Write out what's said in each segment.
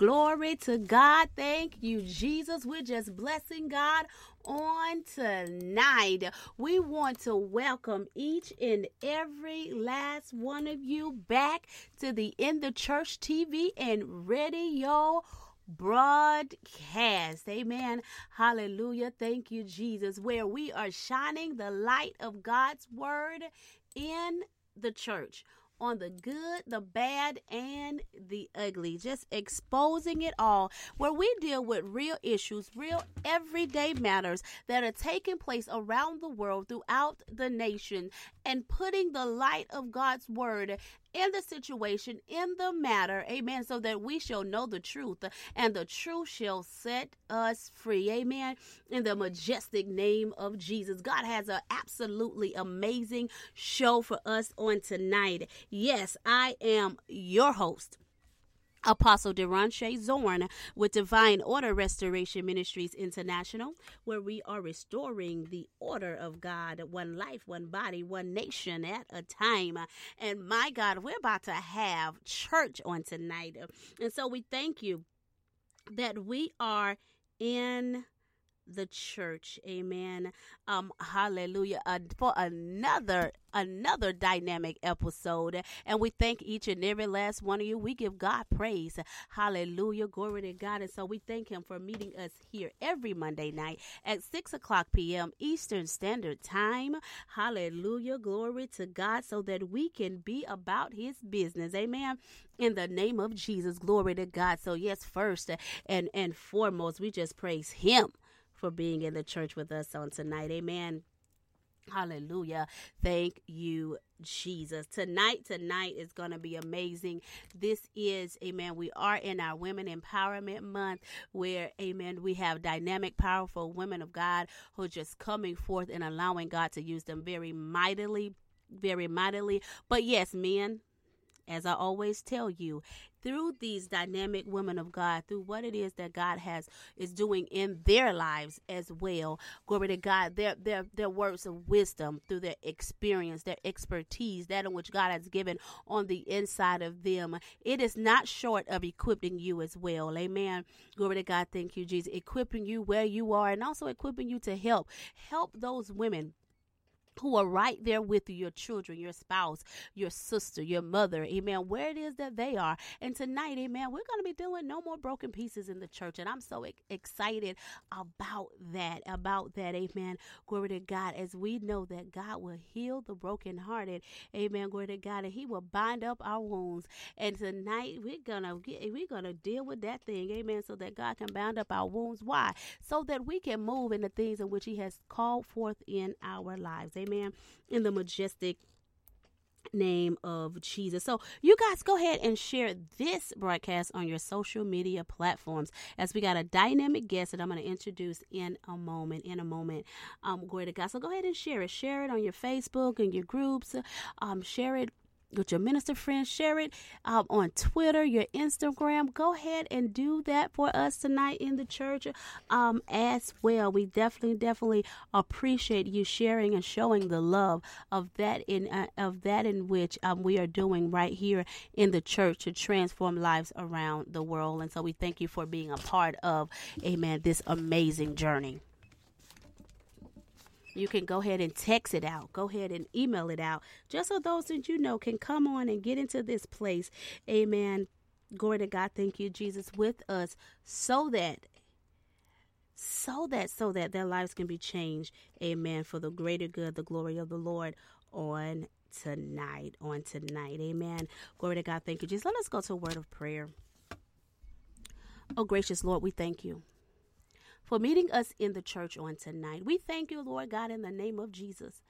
Glory to God. Thank you, Jesus. We're just blessing God on tonight. We want to welcome each and every last one of you back to the In the Church TV and radio broadcast. Amen. Hallelujah. Thank you, Jesus. Where we are shining the light of God's word in the church on the good, the bad, and the ugly, just exposing it all, where we deal with real issues, real everyday matters that are taking place around the world, throughout the nation, and putting the light of God's word in the situation, in the matter, amen, so that we shall know the truth and the truth shall set us free, amen, in the majestic name of Jesus. God has an absolutely amazing show for us on tonight. Yes, I am your host. Apostle Derashay Zorn with Divine Order Restoration Ministries International, where we are restoring the order of God, one life, one body, one nation at a time. And my God, we're about to have church on tonight. And so we thank you that we are in the church. Amen. Um, hallelujah. Uh, for another another dynamic episode. And we thank each and every last one of you. We give God praise. Hallelujah. Glory to God. And so we thank Him for meeting us here every Monday night at 6 o'clock p.m. Eastern Standard Time. Hallelujah. Glory to God so that we can be about His business. Amen. In the name of Jesus. Glory to God. So, yes, first and, and foremost, we just praise Him for being in the church with us on tonight. Amen. Hallelujah. Thank you, Jesus. Tonight, tonight is going to be amazing. This is, amen, we are in our Women Empowerment Month where, amen, we have dynamic, powerful women of God who are just coming forth and allowing God to use them very mightily, very mightily. But yes, men, as I always tell you, through these dynamic women of God, through what it is that God has is doing in their lives as well. Glory to God, their their their words of wisdom, through their experience, their expertise, that in which God has given on the inside of them. It is not short of equipping you as well. Amen. Glory to God. Thank you, Jesus. Equipping you where you are and also equipping you to help. Help those women who are right there with you, your children, your spouse, your sister, your mother, amen, where it is that they are. And tonight, amen, we're going to be doing no more broken pieces in the church. And I'm so excited about that, about that, amen. Glory to God, as we know that God will heal the brokenhearted, amen. Glory to God, and He will bind up our wounds. And tonight, we're going to get, we're going to deal with that thing, amen, so that God can bind up our wounds. Why? So that we can move in the things in which He has called forth in our lives. Amen. In the majestic name of Jesus. So you guys go ahead and share this broadcast on your social media platforms as we got a dynamic guest that I'm going to introduce in a moment, in a moment. Um, glory to God. So go ahead and share it. Share it on your Facebook and your groups. Um, share it with your minister friends. Share it um, on Twitter, your Instagram. Go ahead and do that for us tonight in the church um, as well. We definitely, definitely appreciate you sharing and showing the love of that in uh, of that in which um, we are doing right here in the church to transform lives around the world. And so we thank you for being a part of, Amen, this amazing journey you can go ahead and text it out. Go ahead and email it out. Just so those that you know can come on and get into this place. Amen. Glory to God. Thank you, Jesus, with us so that so that so that their lives can be changed. Amen. For the greater good, the glory of the Lord on tonight. On tonight. Amen. Glory to God. Thank you, Jesus. Let us go to a word of prayer. Oh, gracious Lord, we thank you for meeting us in the church on tonight. We thank you, Lord God, in the name of Jesus,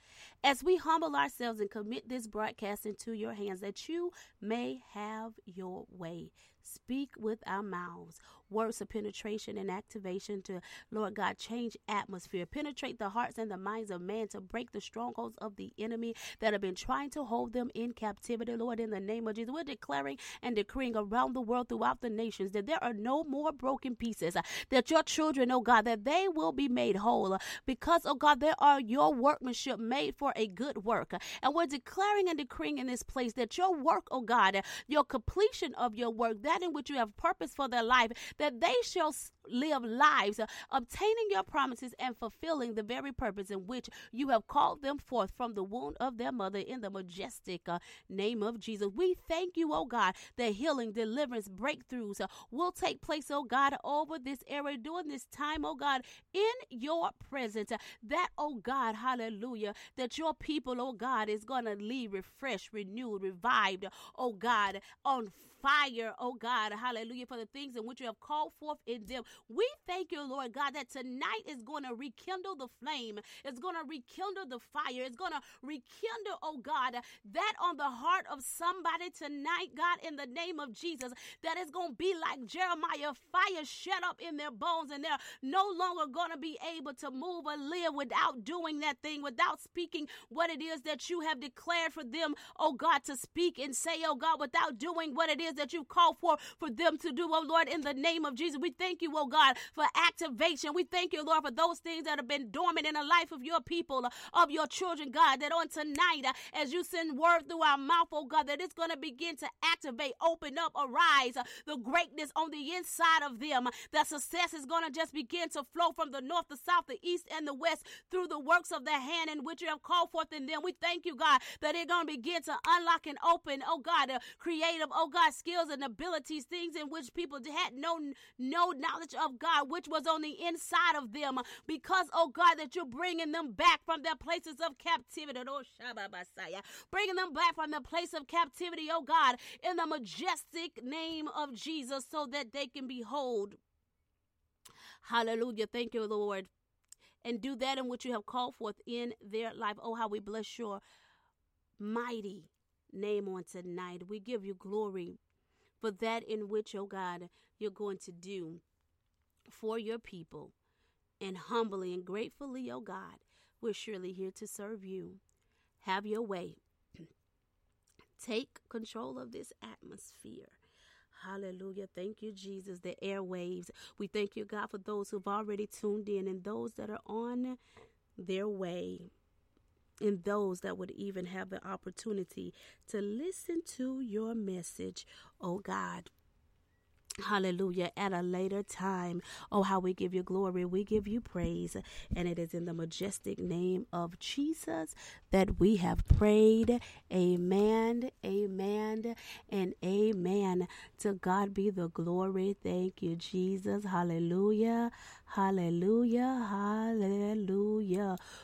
as we humble ourselves and commit this broadcast into your hands, that you may have your way. Speak with our mouths words of penetration and activation to, Lord God, change atmosphere, penetrate the hearts and the minds of man to break the strongholds of the enemy that have been trying to hold them in captivity, Lord, in the name of Jesus. We're declaring and decreeing around the world throughout the nations that there are no more broken pieces, uh, that your children, oh God, that they will be made whole uh, because, oh God, there are your workmanship made for a good work. And we're declaring and decreeing in this place that your work, oh God, uh, your completion of your work, that in which you have purpose for their life, that they shall live lives, uh, obtaining your promises and fulfilling the very purpose in which you have called them forth from the womb of their mother in the majestic uh, name of Jesus. We thank you, oh God, that healing, deliverance, breakthroughs uh, will take place, oh God, over this area during this time, oh God, in your presence. That, oh God, hallelujah, that your people, oh God, is going to leave refreshed, renewed, revived, oh God, on fire, oh God, hallelujah, for the things in which you have called forth in them. We thank you, Lord God, that tonight is going to rekindle the flame, it's going to rekindle the fire, it's going to rekindle, oh God, that on the heart of somebody tonight, God, in the name of Jesus, that is going to be like Jeremiah, fire shut up in their bones, and they're no longer going to be able to move or live without doing that thing, without speaking what it is that you have declared for them, oh God, to speak and say, oh God, without doing what it is that you've called for for them to do, oh Lord, in the name of Jesus. We thank you, oh God, for activation. We thank you, Lord, for those things that have been dormant in the life of your people, of your children, God, that on tonight, uh, as you send word through our mouth, oh God, that it's going to begin to activate, open up, arise uh, the greatness on the inside of them. That success is going to just begin to flow from the north, the south, the east, and the west through the works of the hand in which you have called forth in them. We thank you, God, that they're going to begin to unlock and open, oh God, creative, oh God, skills and abilities, things in which people had no no knowledge of God, which was on the inside of them. Because, oh God, that you're bringing them back from their places of captivity. Oh, bringing them back from the place of captivity, oh God, in the majestic name of Jesus, so that they can behold. Hallelujah. Thank you, Lord. And do that in which you have called forth in their life. Oh, how we bless your mighty name on tonight. We give you glory for that in which, oh God, you're going to do for your people. And humbly and gratefully, oh God, we're surely here to serve you. Have your way. Take control of this atmosphere. Hallelujah. Thank you, Jesus. The airwaves. We thank you, God, for those who've already tuned in and those that are on their way and those that would even have the opportunity to listen to your message, oh God. Hallelujah. At a later time. Oh, how we give you glory. We give you praise. And it is in the majestic name of Jesus that we have prayed. Amen. Amen. And amen. To God be the glory. Thank you, Jesus. Hallelujah. Hallelujah. Hallelujah.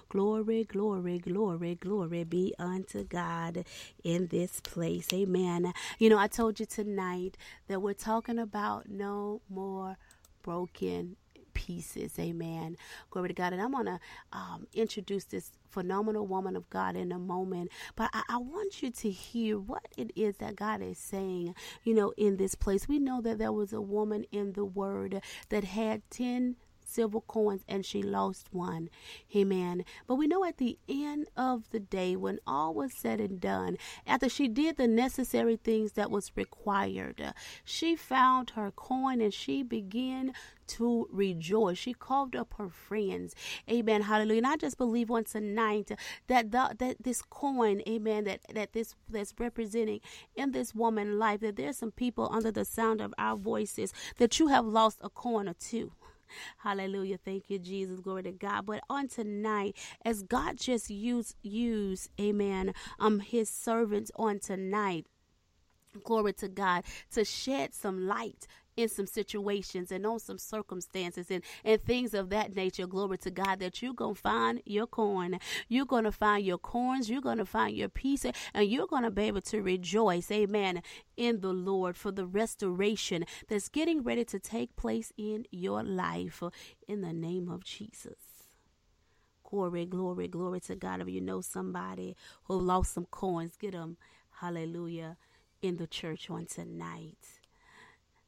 Glory, glory, glory, glory be unto God in this place. Amen. You know, I told you tonight that we're talking about no more broken pieces. Amen. Glory to God. And I'm going to um, introduce this phenomenal woman of God in a moment. But I, I, want you to hear what it is that God is saying, you know, in this place. We know that there was a woman in the Word that had 10 silver coins and she lost one. Amen. But we know at the end of the day, when all was said and done, after she did the necessary things that was required, she found her coin and she began to rejoice. She called up her friends. Amen. Hallelujah. And I just believe on tonight that the, that this coin, amen, that, that this that's representing in this woman life, that there's some people under the sound of our voices that you have lost a coin or two. Hallelujah. Thank you, Jesus. Glory to God. But on tonight, as God just use use, amen, um his servants on tonight. Glory to God to shed some light in some situations and on some circumstances and, and things of that nature. Glory to God that you're going to find your corn. You're going to find your corns. You're going to find your peace and you're going to be able to rejoice. Amen. In the Lord for the restoration that's getting ready to take place in your life in the name of Jesus. Glory, glory, glory to God. If you know somebody who lost some coins, get them, hallelujah, in the church on tonight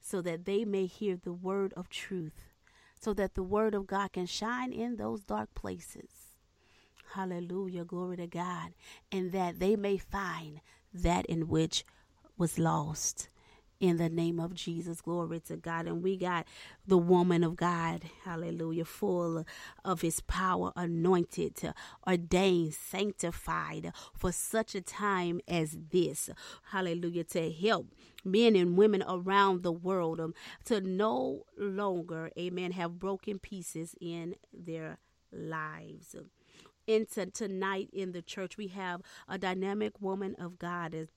so that they may hear the word of truth, so that the word of God can shine in those dark places. Hallelujah. Glory to God. And that they may find that in which was lost in the name of Jesus. Glory to God. And we got the woman of God, hallelujah, full of his power, anointed, ordained, sanctified for such a time as this. Hallelujah, to help men and women around the world um, to no longer, amen, have broken pieces in their lives. Into tonight in the church, we have a dynamic woman of God,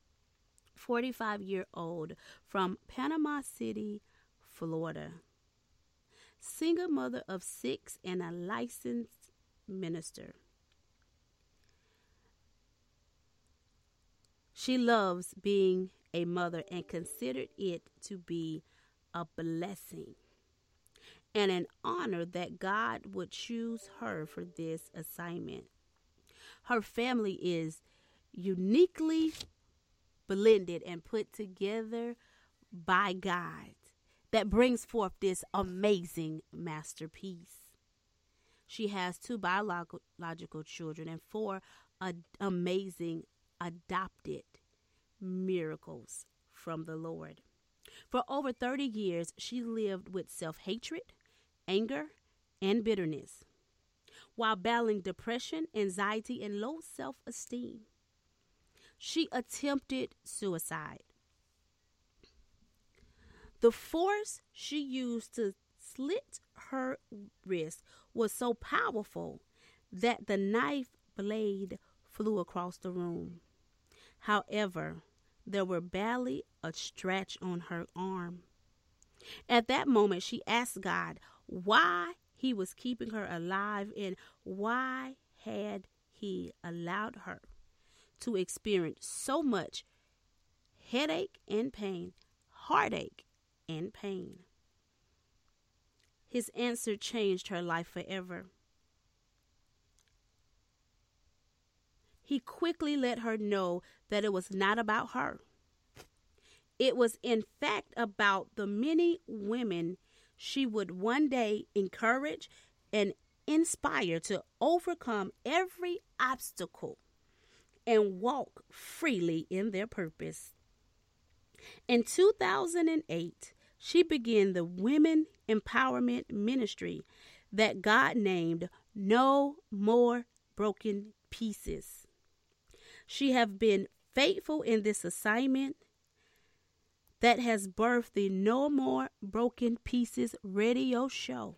45 year old from Panama City, Florida. Single mother of six and a licensed minister. She loves being a mother and considered it to be a blessing and an honor that God would choose her for this assignment. Her family is uniquely blended and put together by God that brings forth this amazing masterpiece. She has two biological children and four ad- amazing adopted miracles from the Lord. For over 30 years, she lived with self hatred, anger, and bitterness while battling depression, anxiety, and low self esteem she attempted suicide. The force she used to slit her wrist was so powerful that the knife blade flew across the room. However, there were barely a stretch on her arm. At that moment, she asked God why He was keeping her alive and why had He allowed her to experience so much headache and pain, heartache and pain. His answer changed her life forever. He quickly let her know that it was not about her. It was, in fact, about the many women she would one day encourage and inspire to overcome every obstacle and walk freely in their purpose. In 2008, she began the Women Empowerment Ministry that God named No More Broken Pieces. She have been faithful in this assignment that has birthed the No More Broken Pieces radio show.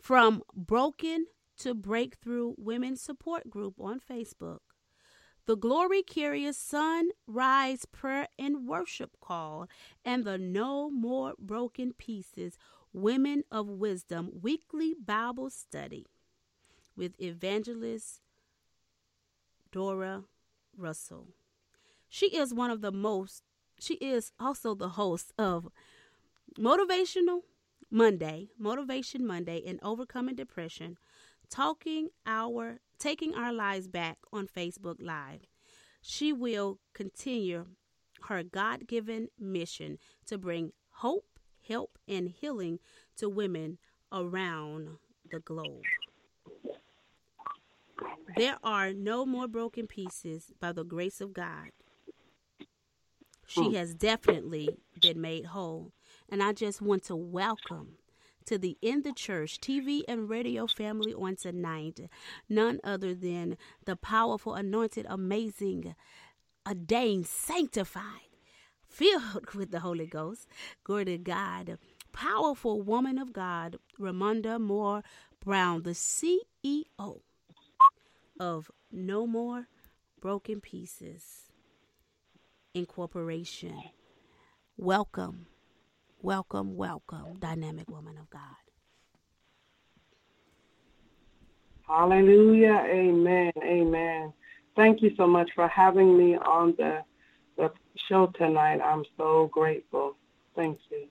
From Broken to Breakthrough Women's Support Group on Facebook the Glory Carrier Sunrise Prayer and Worship Call, and the No More Broken Pieces Women of Wisdom weekly Bible study with evangelist Dora Russell. She is one of the most, she is also the host of Motivational Monday, Motivation Monday, and Overcoming Depression, talking our taking our lives back on Facebook Live. She will continue her God given mission to bring hope, help, and healing to women around the globe. There are no more broken pieces by the grace of God. She hmm. has definitely been made whole. And I just want to welcome to the In the Church TV and radio family on tonight. None other than the powerful, anointed, amazing, ordained, sanctified, filled with the Holy Ghost. Glory to God. Powerful woman of God, Ramonda Moore Brown, the CEO of No More Broken Pieces Incorporation. Welcome Welcome, welcome, dynamic woman of God. Hallelujah. Amen. Amen. Thank you so much for having me on the, the show tonight. I'm so grateful. Thank you.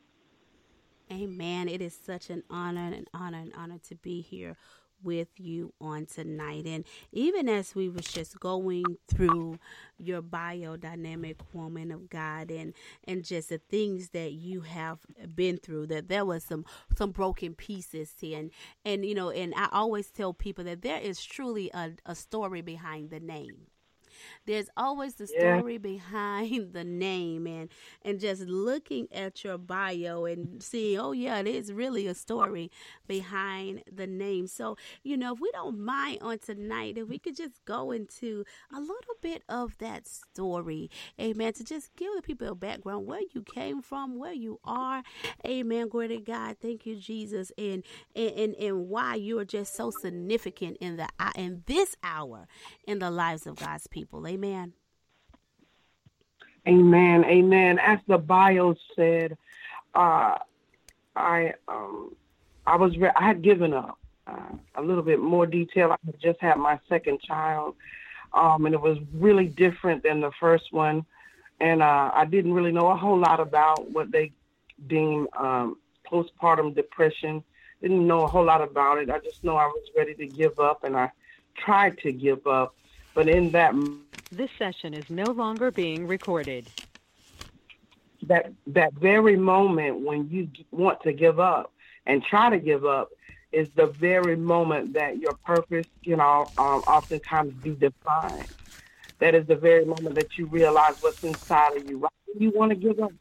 Amen. It is such an honor, and an honor, an honor to be here with you on tonight. And even as we was just going through your biodynamic woman of God and and just the things that you have been through, that there was some some broken pieces. And and you know, and I always tell people that there is truly a, a story behind the name there's always the story yeah. behind the name and and just looking at your bio and seeing, oh yeah, it is really a story behind the name. So, you know, if we don't mind on tonight, if we could just go into a little bit of that story, amen, to just give the people a background where you came from, where you are, amen. Glory to God. Thank you, Jesus, and and and, and why you are just so significant in the uh, in this hour in the lives of God's people. Amen. Amen. Amen. As the bio said, uh, I um, I was re- I had given up. Uh, a little bit more detail. I just had my second child, um, and it was really different than the first one. And uh, I didn't really know a whole lot about what they deem um, postpartum depression. Didn't know a whole lot about it. I just know I was ready to give up, and I tried to give up. But in that, this session is no longer being recorded. That that very moment when you want to give up, and try to give up is the very moment that your purpose, you know, um, oftentimes be defined. That is the very moment that you realize what's inside of you. Why do you want to give up?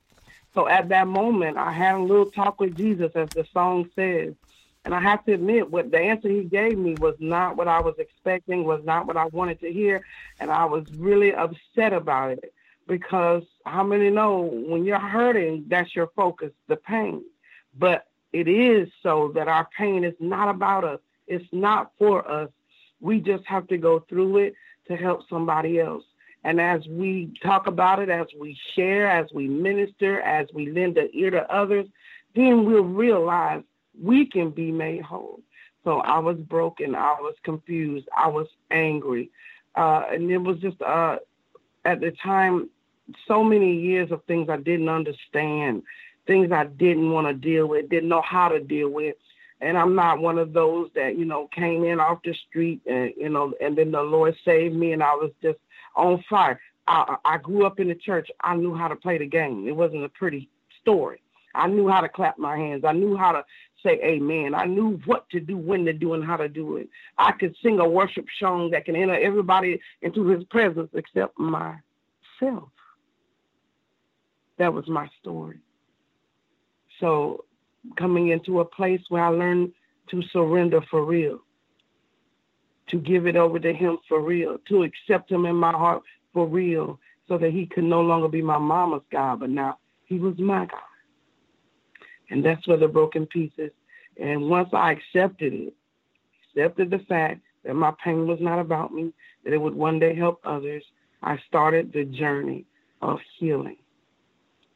So at that moment, I had a little talk with Jesus, as the song says. And I have to admit, what the answer he gave me was not what I was expecting, was not what I wanted to hear. And I was really upset about it because how many know when you're hurting, that's your focus, the pain. But it is so that our pain is not about us. It's not for us. We just have to go through it to help somebody else. And as we talk about it, as we share, as we minister, as we lend an ear to others, then we'll realize we can be made whole. So I was broken. I was confused. I was angry. Uh, and it was just, uh, at the time, so many years of things I didn't understand things I didn't want to deal with, didn't know how to deal with. And I'm not one of those that, you know, came in off the street and, you know, and then the Lord saved me and I was just on fire. I, I grew up in the church. I knew how to play the game. It wasn't a pretty story. I knew how to clap my hands. I knew how to say amen. I knew what to do, when to do, and how to do it. I could sing a worship song that can enter everybody into his presence except myself. That was my story. So coming into a place where I learned to surrender for real, to give it over to him for real, to accept him in my heart for real, so that he could no longer be my mama's God, but now he was my God. And that's where the broken pieces. And once I accepted it, accepted the fact that my pain was not about me, that it would one day help others, I started the journey of healing.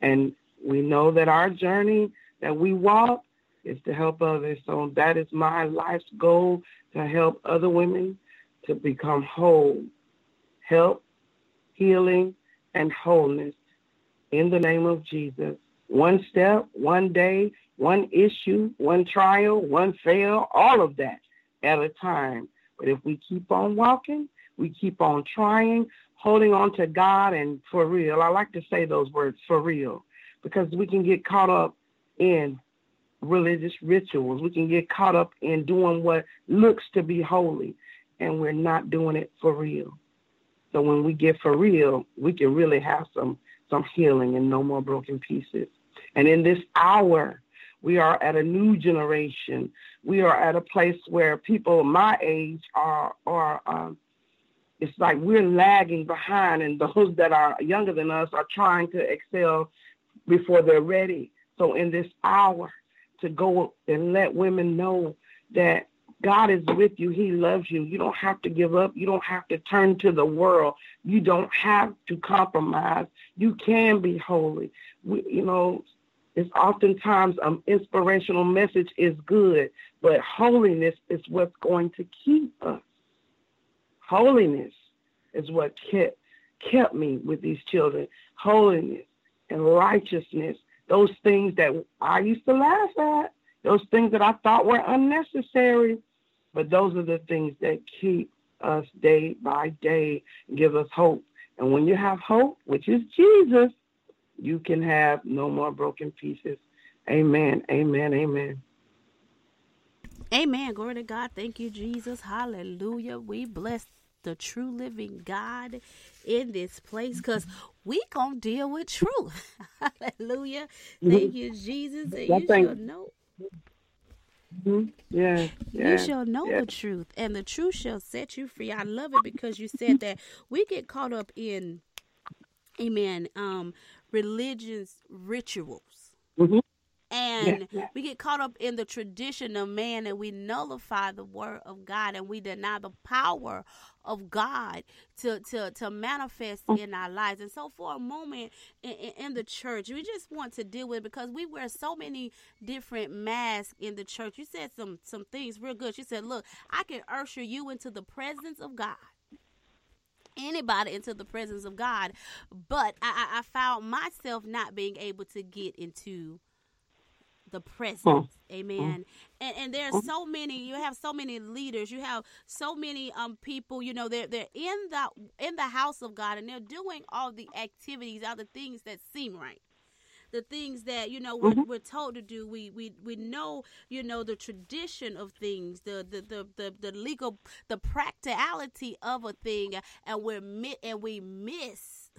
And we know that our journey that we walk is to help others. So that is my life's goal to help other women to become whole. Help, healing, and wholeness in the name of Jesus. One step, one day, one issue, one trial, one fail, all of that at a time. But if we keep on walking, we keep on trying, holding on to God and for real. I like to say those words, for real because we can get caught up in religious rituals. We can get caught up in doing what looks to be holy, and we're not doing it for real. So when we get for real, we can really have some some healing and no more broken pieces. And in this hour, we are at a new generation. We are at a place where people my age are are um, it's like we're lagging behind, and those that are younger than us are trying to excel before they're ready. So in this hour, to go and let women know that God is with you. He loves you. You don't have to give up. You don't have to turn to the world. You don't have to compromise. You can be holy. We, you know, it's oftentimes an um, inspirational message is good, but holiness is what's going to keep us. Holiness is what kept kept me with these children. Holiness and righteousness, those things that I used to laugh at, those things that I thought were unnecessary, but those are the things that keep us day by day give us hope. And when you have hope, which is Jesus, you can have no more broken pieces. Amen. Amen. Amen. Amen. Glory to God. Thank you, Jesus. Hallelujah. We bless the true living God in this place because we gonna deal with truth. Hallelujah. Mm-hmm. Thank you, Jesus. And you shall know. Mm-hmm. Yeah, yeah, you shall know yeah. the truth, and the truth shall set you free. I love it because you said that we get caught up in, amen, um, religion's rituals. Mm-hmm and yeah, yeah. we get caught up in the tradition of man and we nullify the word of God and we deny the power of God to to to manifest mm. in our lives. And so for a moment in, in, the church, we just want to deal with because we wear so many different masks in the church. You said some some things real good. You said, "Look, I can usher you into the presence of God." Anybody into the presence of God, but I, I, found myself not being able to get into the mm. presence. Oh. Amen. Mm. And and there's mm. so many you have so many leaders, you have so many um people, you know, they're they're in the in the house of God and they're doing all the activities, all the things that seem right. The things that you know we're, mm-hmm. we're told to do, we we we know you know the tradition of things, the the, the the the legal, the practicality of a thing, and we're and we miss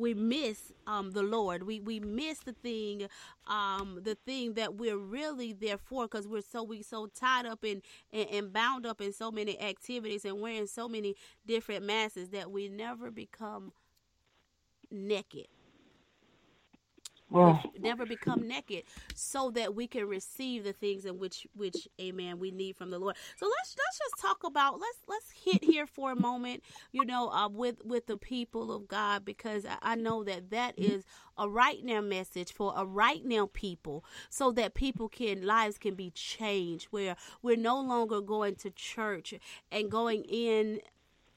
we miss um, the Lord. We we miss the thing, um, the thing that we're really there for, because we're so we so tied up in and, and bound up in so many activities and wearing so many different masses that we never become naked Oh. never become naked so that we can receive the things in which which amen we need from the lord. So let's let's just talk about let's let's hit here for a moment you know uh, with with the people of god because I, I know that that is a right now message for a right now people so that people can lives can be changed where we're no longer going to church and going in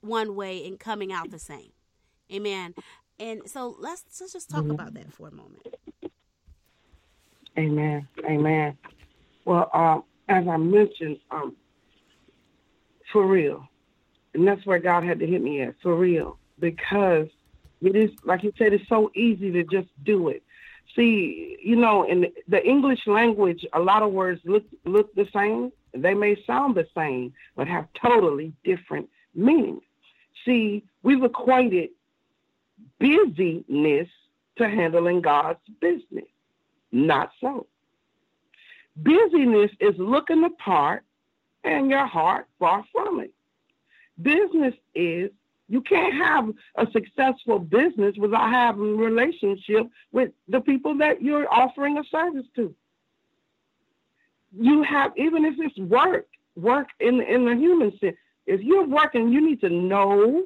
one way and coming out the same. Amen and so let's, let's just talk mm-hmm. about that for a moment. Amen. Amen. Well, um, as I mentioned, um, for real, and that's where God had to hit me at, for real, because it is, like you said, it's so easy to just do it. See, you know, in the English language, a lot of words look look the same. They may sound the same, but have totally different meanings. See, we've equated busyness to handling God's business. Not so. Busyness is looking the part and your heart far from it. Business is you can't have a successful business without having relationship with the people that you're offering a service to. You have even if it's work, work in in the human sense. If you're working, you need to know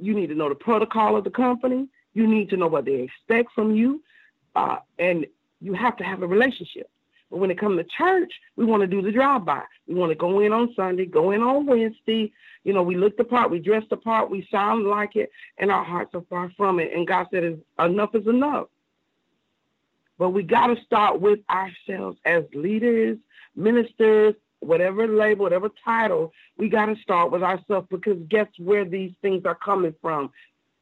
you need to know the protocol of the company. You need to know what they expect from you. Uh, and you have to have a relationship. But when it comes to church, we want to do the drive-by. We want to go in on Sunday, go in on Wednesday. You know, we look the part, we dress the part, we sound like it, and our hearts are far from it. And God said, enough is enough. But we got to start with ourselves as leaders, ministers, whatever label, whatever title, we got to start with ourselves because guess where these things are coming from?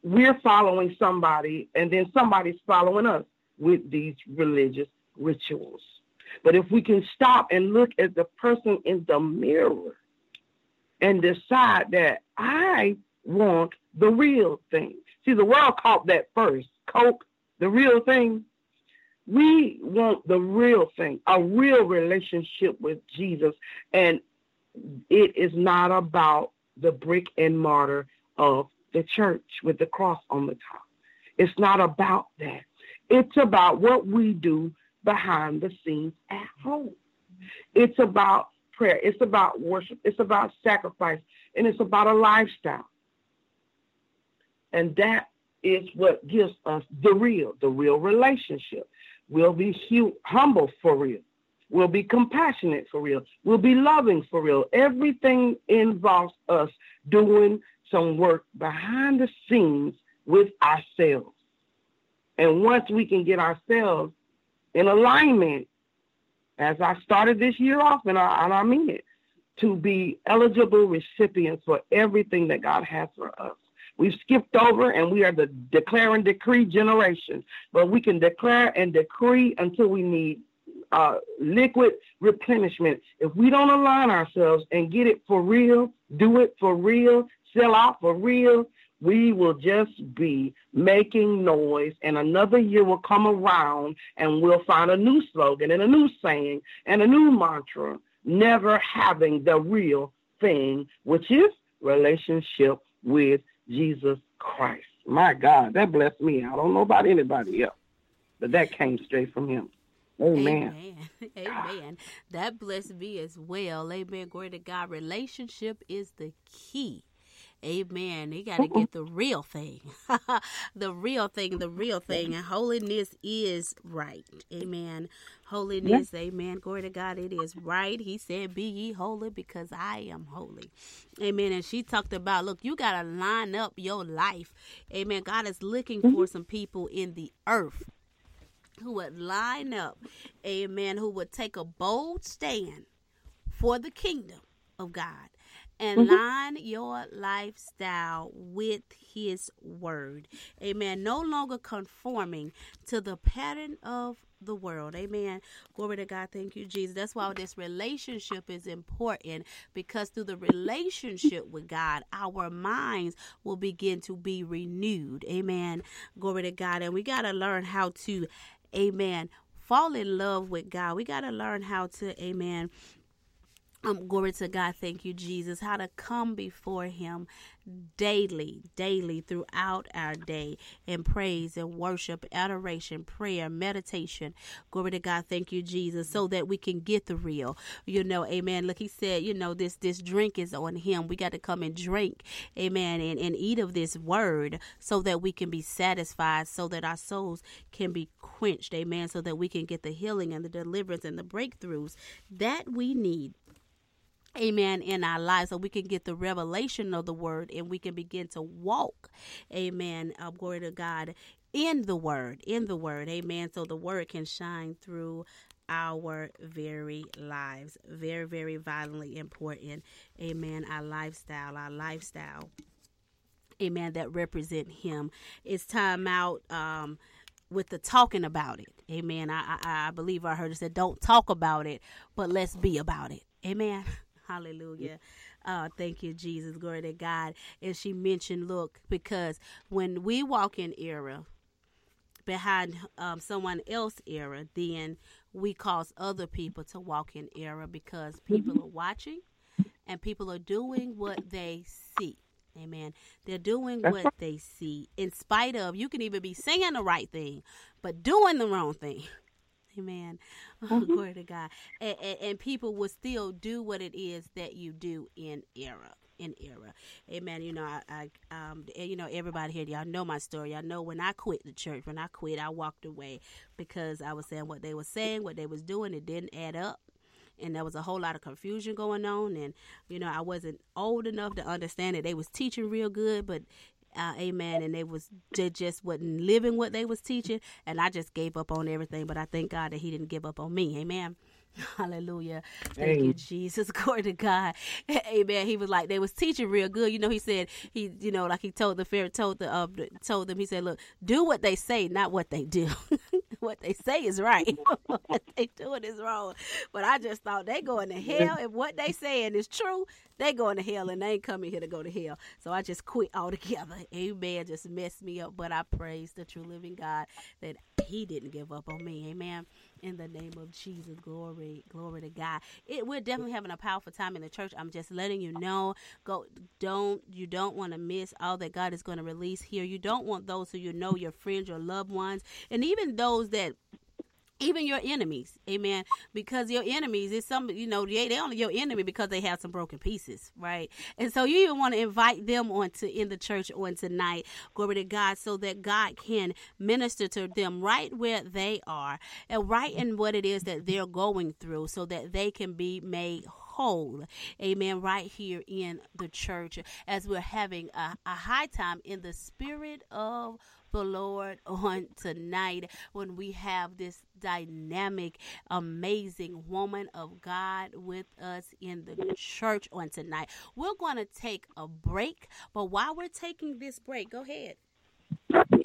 We're following somebody, and then somebody's following us with these religious rituals. But if we can stop and look at the person in the mirror and decide that I want the real thing. See, the world caught that first. Coke, the real thing. We want the real thing, a real relationship with Jesus. And it is not about the brick and mortar of the church with the cross on the top. It's not about that. It's about what we do behind the scenes at home. It's about prayer. It's about worship. It's about sacrifice. And it's about a lifestyle. And that is what gives us the real, the real relationship. We'll be humble for real. We'll be compassionate for real. We'll be loving for real. Everything involves us doing some work behind the scenes with ourselves. And once we can get ourselves in alignment, as I started this year off, and I, and I mean it, to be eligible recipients for everything that God has for us. We've skipped over and we are the declare and decree generation. But we can declare and decree until we need uh, liquid replenishment. If we don't align ourselves and get it for real, do it for real, sell out for real, we will just be making noise and another year will come around and we'll find a new slogan and a new saying and a new mantra, never having the real thing, which is relationship with Jesus Christ. My God, that blessed me. I don't know about anybody else, but that came straight from him. Amen. Amen. Amen. That blessed me as well. Amen. Glory to God. Relationship is the key. Amen. You got to get the real thing. the real thing, the real thing. And holiness is right. Amen. Holiness, yeah. amen. Glory to God, it is right. He said, Be ye holy because I am holy. Amen. And she talked about, look, you got to line up your life. Amen. God is looking mm-hmm. for some people in the earth who would line up, amen, who would take a bold stand for the kingdom of God and mm-hmm. line your lifestyle with his word. Amen. No longer conforming to the pattern of the world. Amen. Glory to God. Thank you, Jesus. That's why this relationship is important because through the relationship with God, our minds will begin to be renewed. Amen. Glory to God. And we got to learn how to, amen, fall in love with God. We got to learn how to, amen, um, glory to God. Thank you, Jesus. How to come before Him daily, daily throughout our day in praise and worship, adoration, prayer, meditation. Glory to God. Thank you, Jesus. So that we can get the real. You know, amen. Look, he said, you know, this this drink is on him. We got to come and drink, amen, and, and eat of this word so that we can be satisfied, so that our souls can be quenched, amen, so that we can get the healing and the deliverance and the breakthroughs that we need amen in our lives so we can get the revelation of the word and we can begin to walk amen uh, glory to god in the word in the word amen so the word can shine through our very lives. Very very violently important amen our lifestyle our lifestyle amen that represent him. It's time out um with the talking about it amen. I i, I believe i heard it said don't talk about it but let's be about it. Amen Hallelujah. Uh, thank you, Jesus. Glory to God. And she mentioned, look, because when we walk in error behind um, someone else error, then we cause other people to walk in error because people mm-hmm. are watching and people are doing what they see. Amen. They're doing what they see in spite of, you can even be saying the right thing, but doing the wrong thing. Amen. Mm-hmm. Glory to God. And, and, and, people will still do what it is that you do in error. In error, amen. You know, I, I um, you know, everybody here, y'all know my story. I know when I quit the church, when I quit, I walked away because I was saying what they were saying, what they was doing, it didn't add up and there was a whole lot of confusion going on and you know i wasn't old enough to understand that they was teaching real good but uh, amen and they was they just wasn't living what they was teaching and i just gave up on everything but i thank god that he didn't give up on me amen Hallelujah. Thank you, Jesus. Glory to God. Amen. He was like, they was teaching real good. You know, he said, he, you know, like he told the fair, told the, uh, told them, he said, look, do what they say, not what they do. what they say is right. what they doing is wrong. But I just thought they going to hell. If what they saying is true, they going to hell and they ain't coming here to go to hell. So I just quit altogether. Amen. Just messed me up. But I praise the true living God that he didn't give up on me. Amen. In the name of Jesus. Glory. Glory to God. It, we're definitely having a powerful time in the church. I'm just letting you know. Go don't you don't want to miss all that God is going to release here. You don't want those who you know, your friends, your loved ones, and even those that even your enemies, amen. Because your enemies is some, you know, they they only your enemy because they have some broken pieces, right? And so you even want to invite them on to in the church on tonight, glory to God, so that God can minister to them right where they are and right in what it is that they're going through, so that they can be made whole, amen. Right here in the church, as we're having a, a high time in the spirit of the Lord on tonight when we have this dynamic, amazing woman of God with us in the church on tonight. We're going to take a break, but while we're taking this break, go ahead.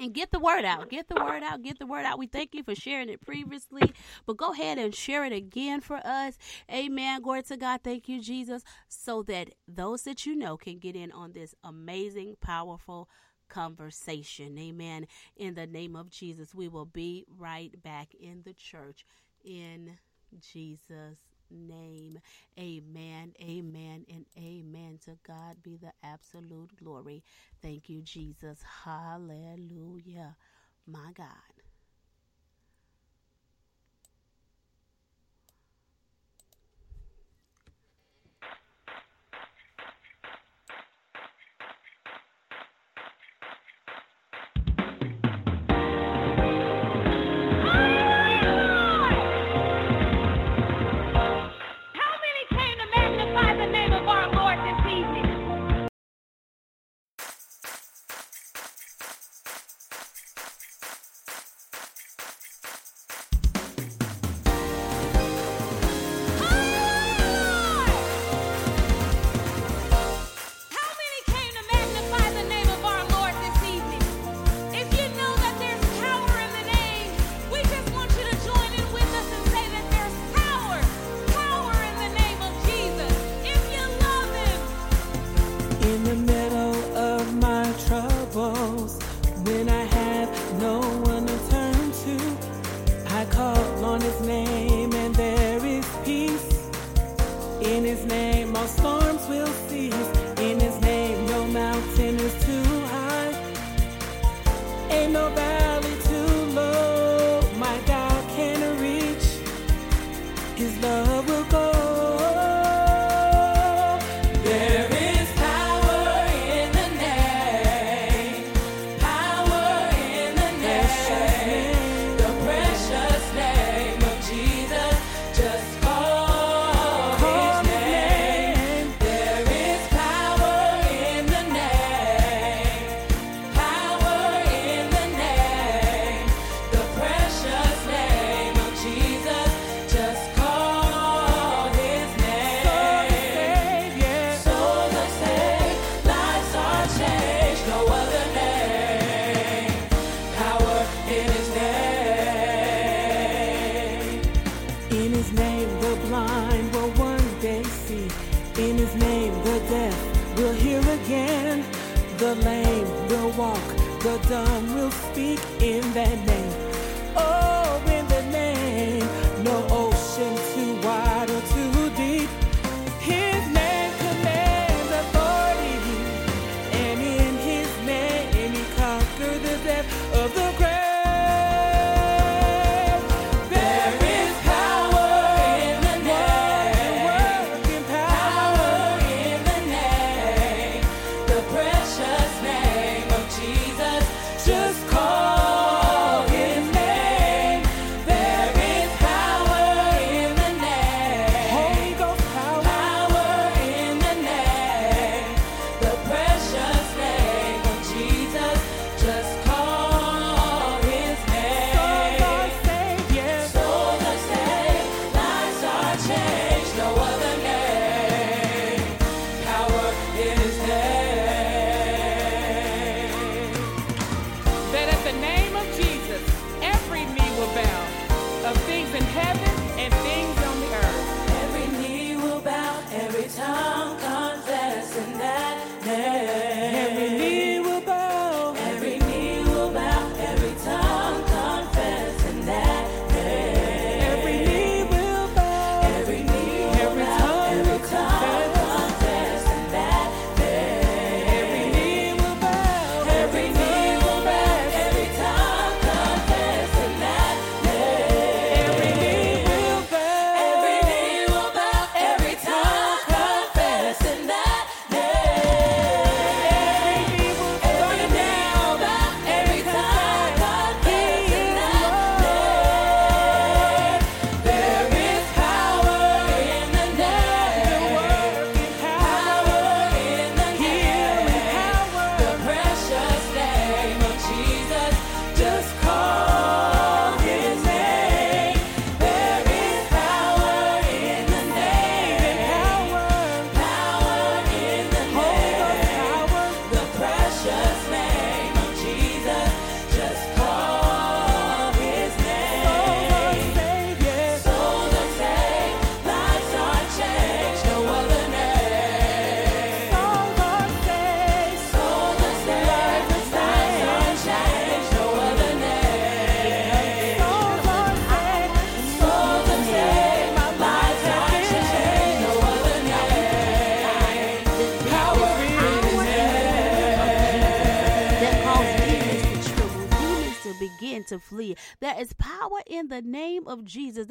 and get the word out. Get the word out. Get the word out. We thank you for sharing it previously, but go ahead and share it again for us. Amen. Glory to God. Thank you, Jesus, so that those that you know can get in on this amazing, powerful conversation. Amen. In the name of Jesus, we will be right back in the church in Jesus' name. Amen, amen, and amen. To God be the absolute glory. Thank you, Jesus. Hallelujah. My God. Just call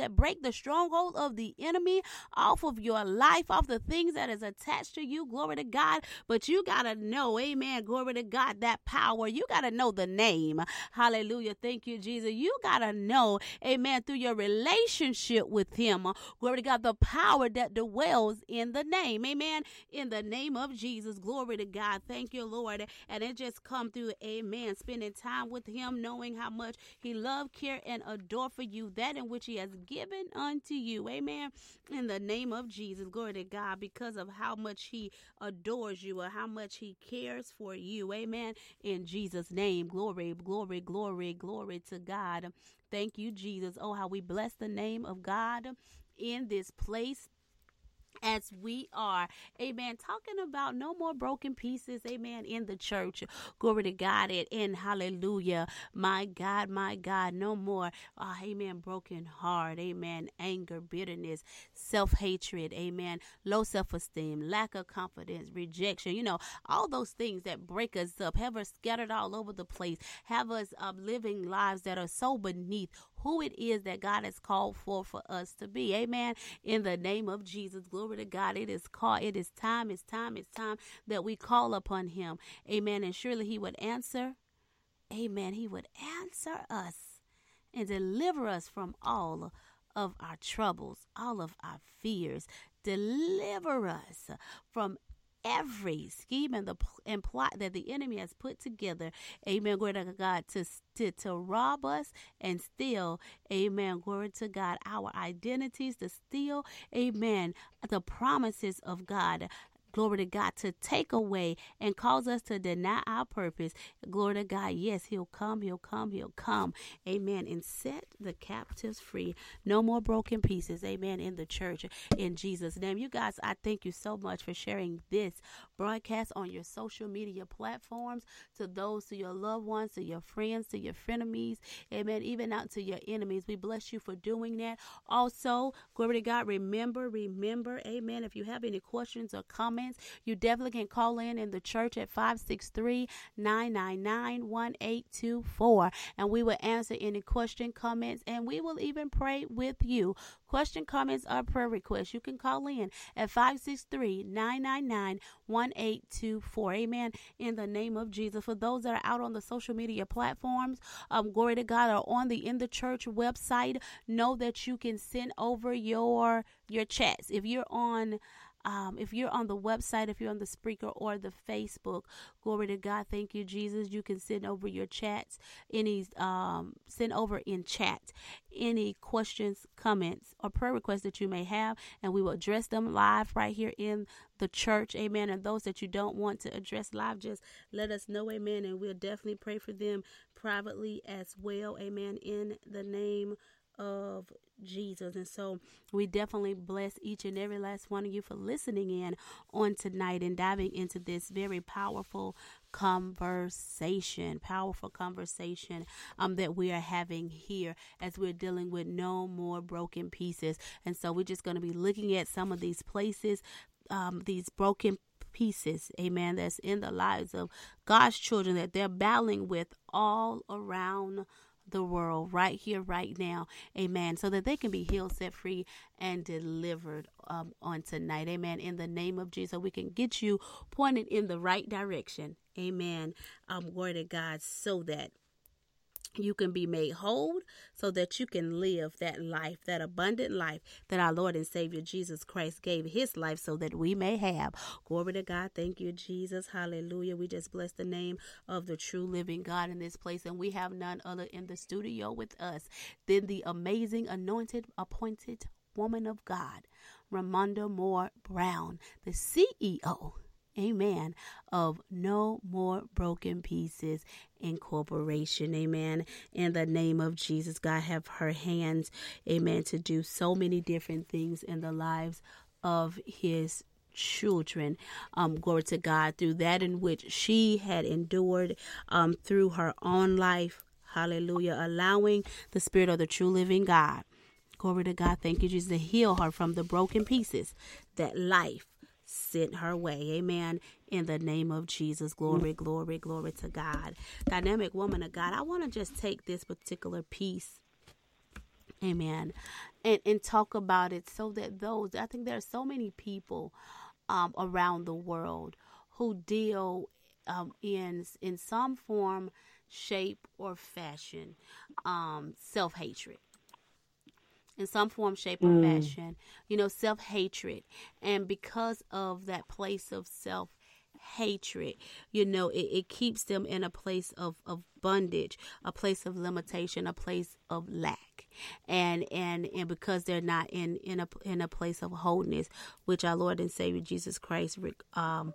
that break the stronghold of the enemy off of your life, off the things that is attached to you. Glory to God. But you got to know, amen. Glory to God, that power. You got to know the name. Hallelujah. Thank you, Jesus. You got to know, amen, through your relationship with Him. Glory to God, the power that dwells in the name. Amen. In the name of Jesus. Glory to God. Thank you, Lord. And it just come through, amen. Spending time with Him, knowing how much He love, care, and adore for you, that in which He has given unto you. Amen. In the name of Jesus. Glory to God. Because of how much He adores you or how much He cares for you. Amen. In Jesus' name. Glory, glory, glory, glory to God. Thank you, Jesus. Oh, how we bless the name of God in this place as we are, amen, talking about no more broken pieces, amen, in the church. Glory to God, it and hallelujah. My God, my God, no more, uh, amen, broken heart, amen, anger, bitterness, self hatred, amen, low self esteem, lack of confidence, rejection, you know, all those things that break us up, have us scattered all over the place, have us uh, living lives that are so beneath who it is that God has called for for us to be. Amen. In the name of Jesus, glory to God. It is called. It is time. It's time. It's time that we call upon Him. Amen. And surely He would answer. Amen. He would answer us and deliver us from all of our troubles, all of our fears. Deliver us from every scheme and the and plot that the enemy has put together. Amen. Glory to God to to, to rob us and steal. Amen. Glory to God. Our identities to steal. Amen. The promises of God glory to God, to take away and cause us to deny our purpose. Glory to God. Yes, He'll come, He'll come, He'll come. Amen. And set the captives free. No more broken pieces. Amen. In the church. In Jesus' name. You guys, I thank you so much for sharing this broadcast on your social media platforms to those, to your loved ones, to your friends, to your frenemies. Amen. Even out to your enemies. We bless you for doing that. Also, glory to God. Remember, remember, amen. If you have any questions or comments, comments, you definitely can call in in the church at 563 999 1824 and we will answer any question, comments, and we will even pray with you. Question, comments, or prayer requests, you can call in at 563 999 1824. Amen. In the name of Jesus. For those that are out on the social media platforms, um, glory to God, or on the In the Church website, know that you can send over your your chats. If you're on um, if you're on the website, if you're on the Spreaker or the Facebook, glory to God. Thank you, Jesus. You can send over your chats, any, um, send over in chat any questions, comments, or prayer requests that you may have, and we will address them live right here in the church. Amen. And those that you don't want to address live, just let us know. Amen. And we'll definitely pray for them privately as well. Amen. In the name of Jesus. And so we definitely bless each and every last one of you for listening in on tonight and diving into this very powerful conversation, powerful conversation um, that we are having here as we're dealing with no more broken pieces. And so we're just going to be looking at some of these places, um, these broken pieces, amen, that's in the lives of God's children that they're battling with all around the world right here, right now. Amen. So that they can be healed, set free, and delivered um, on tonight. Amen. In the name of Jesus, we can get you pointed in the right direction. Amen. Um, glory to God, so that you can be made whole so that you can live that life, that abundant life that our Lord and Savior Jesus Christ gave his life so that we may have. Glory to God. Thank you, Jesus. Hallelujah. We just bless the name of the true living God in this place. And we have none other in the studio with us than the amazing, anointed, appointed woman of God, Ramonda Moore Brown, the CEO amen, of No More Broken Pieces Incorporation, amen. In the name of Jesus, God have her hands, amen, to do so many different things in the lives of his children. Um, glory to God, through that in which she had endured um, through her own life. Hallelujah. Allowing the Spirit of the true living God. Glory to God. Thank you, Jesus, to heal her from the broken pieces that life sent her way. Amen. In the name of Jesus. Glory, glory, glory to God. Dynamic woman of God, I want to just take this particular piece. Amen. And and talk about it so that those I think there are so many people um, around the world who deal um, in in some form, shape, or fashion um, self hatred in some form, shape, or mm. fashion. You know, self hatred. And because of that place of self hatred, you know, it, it keeps them in a place of, of bondage, a place of limitation, a place of lack. And and and because they're not in in a in a place of wholeness, which our Lord and Savior Jesus Christ um,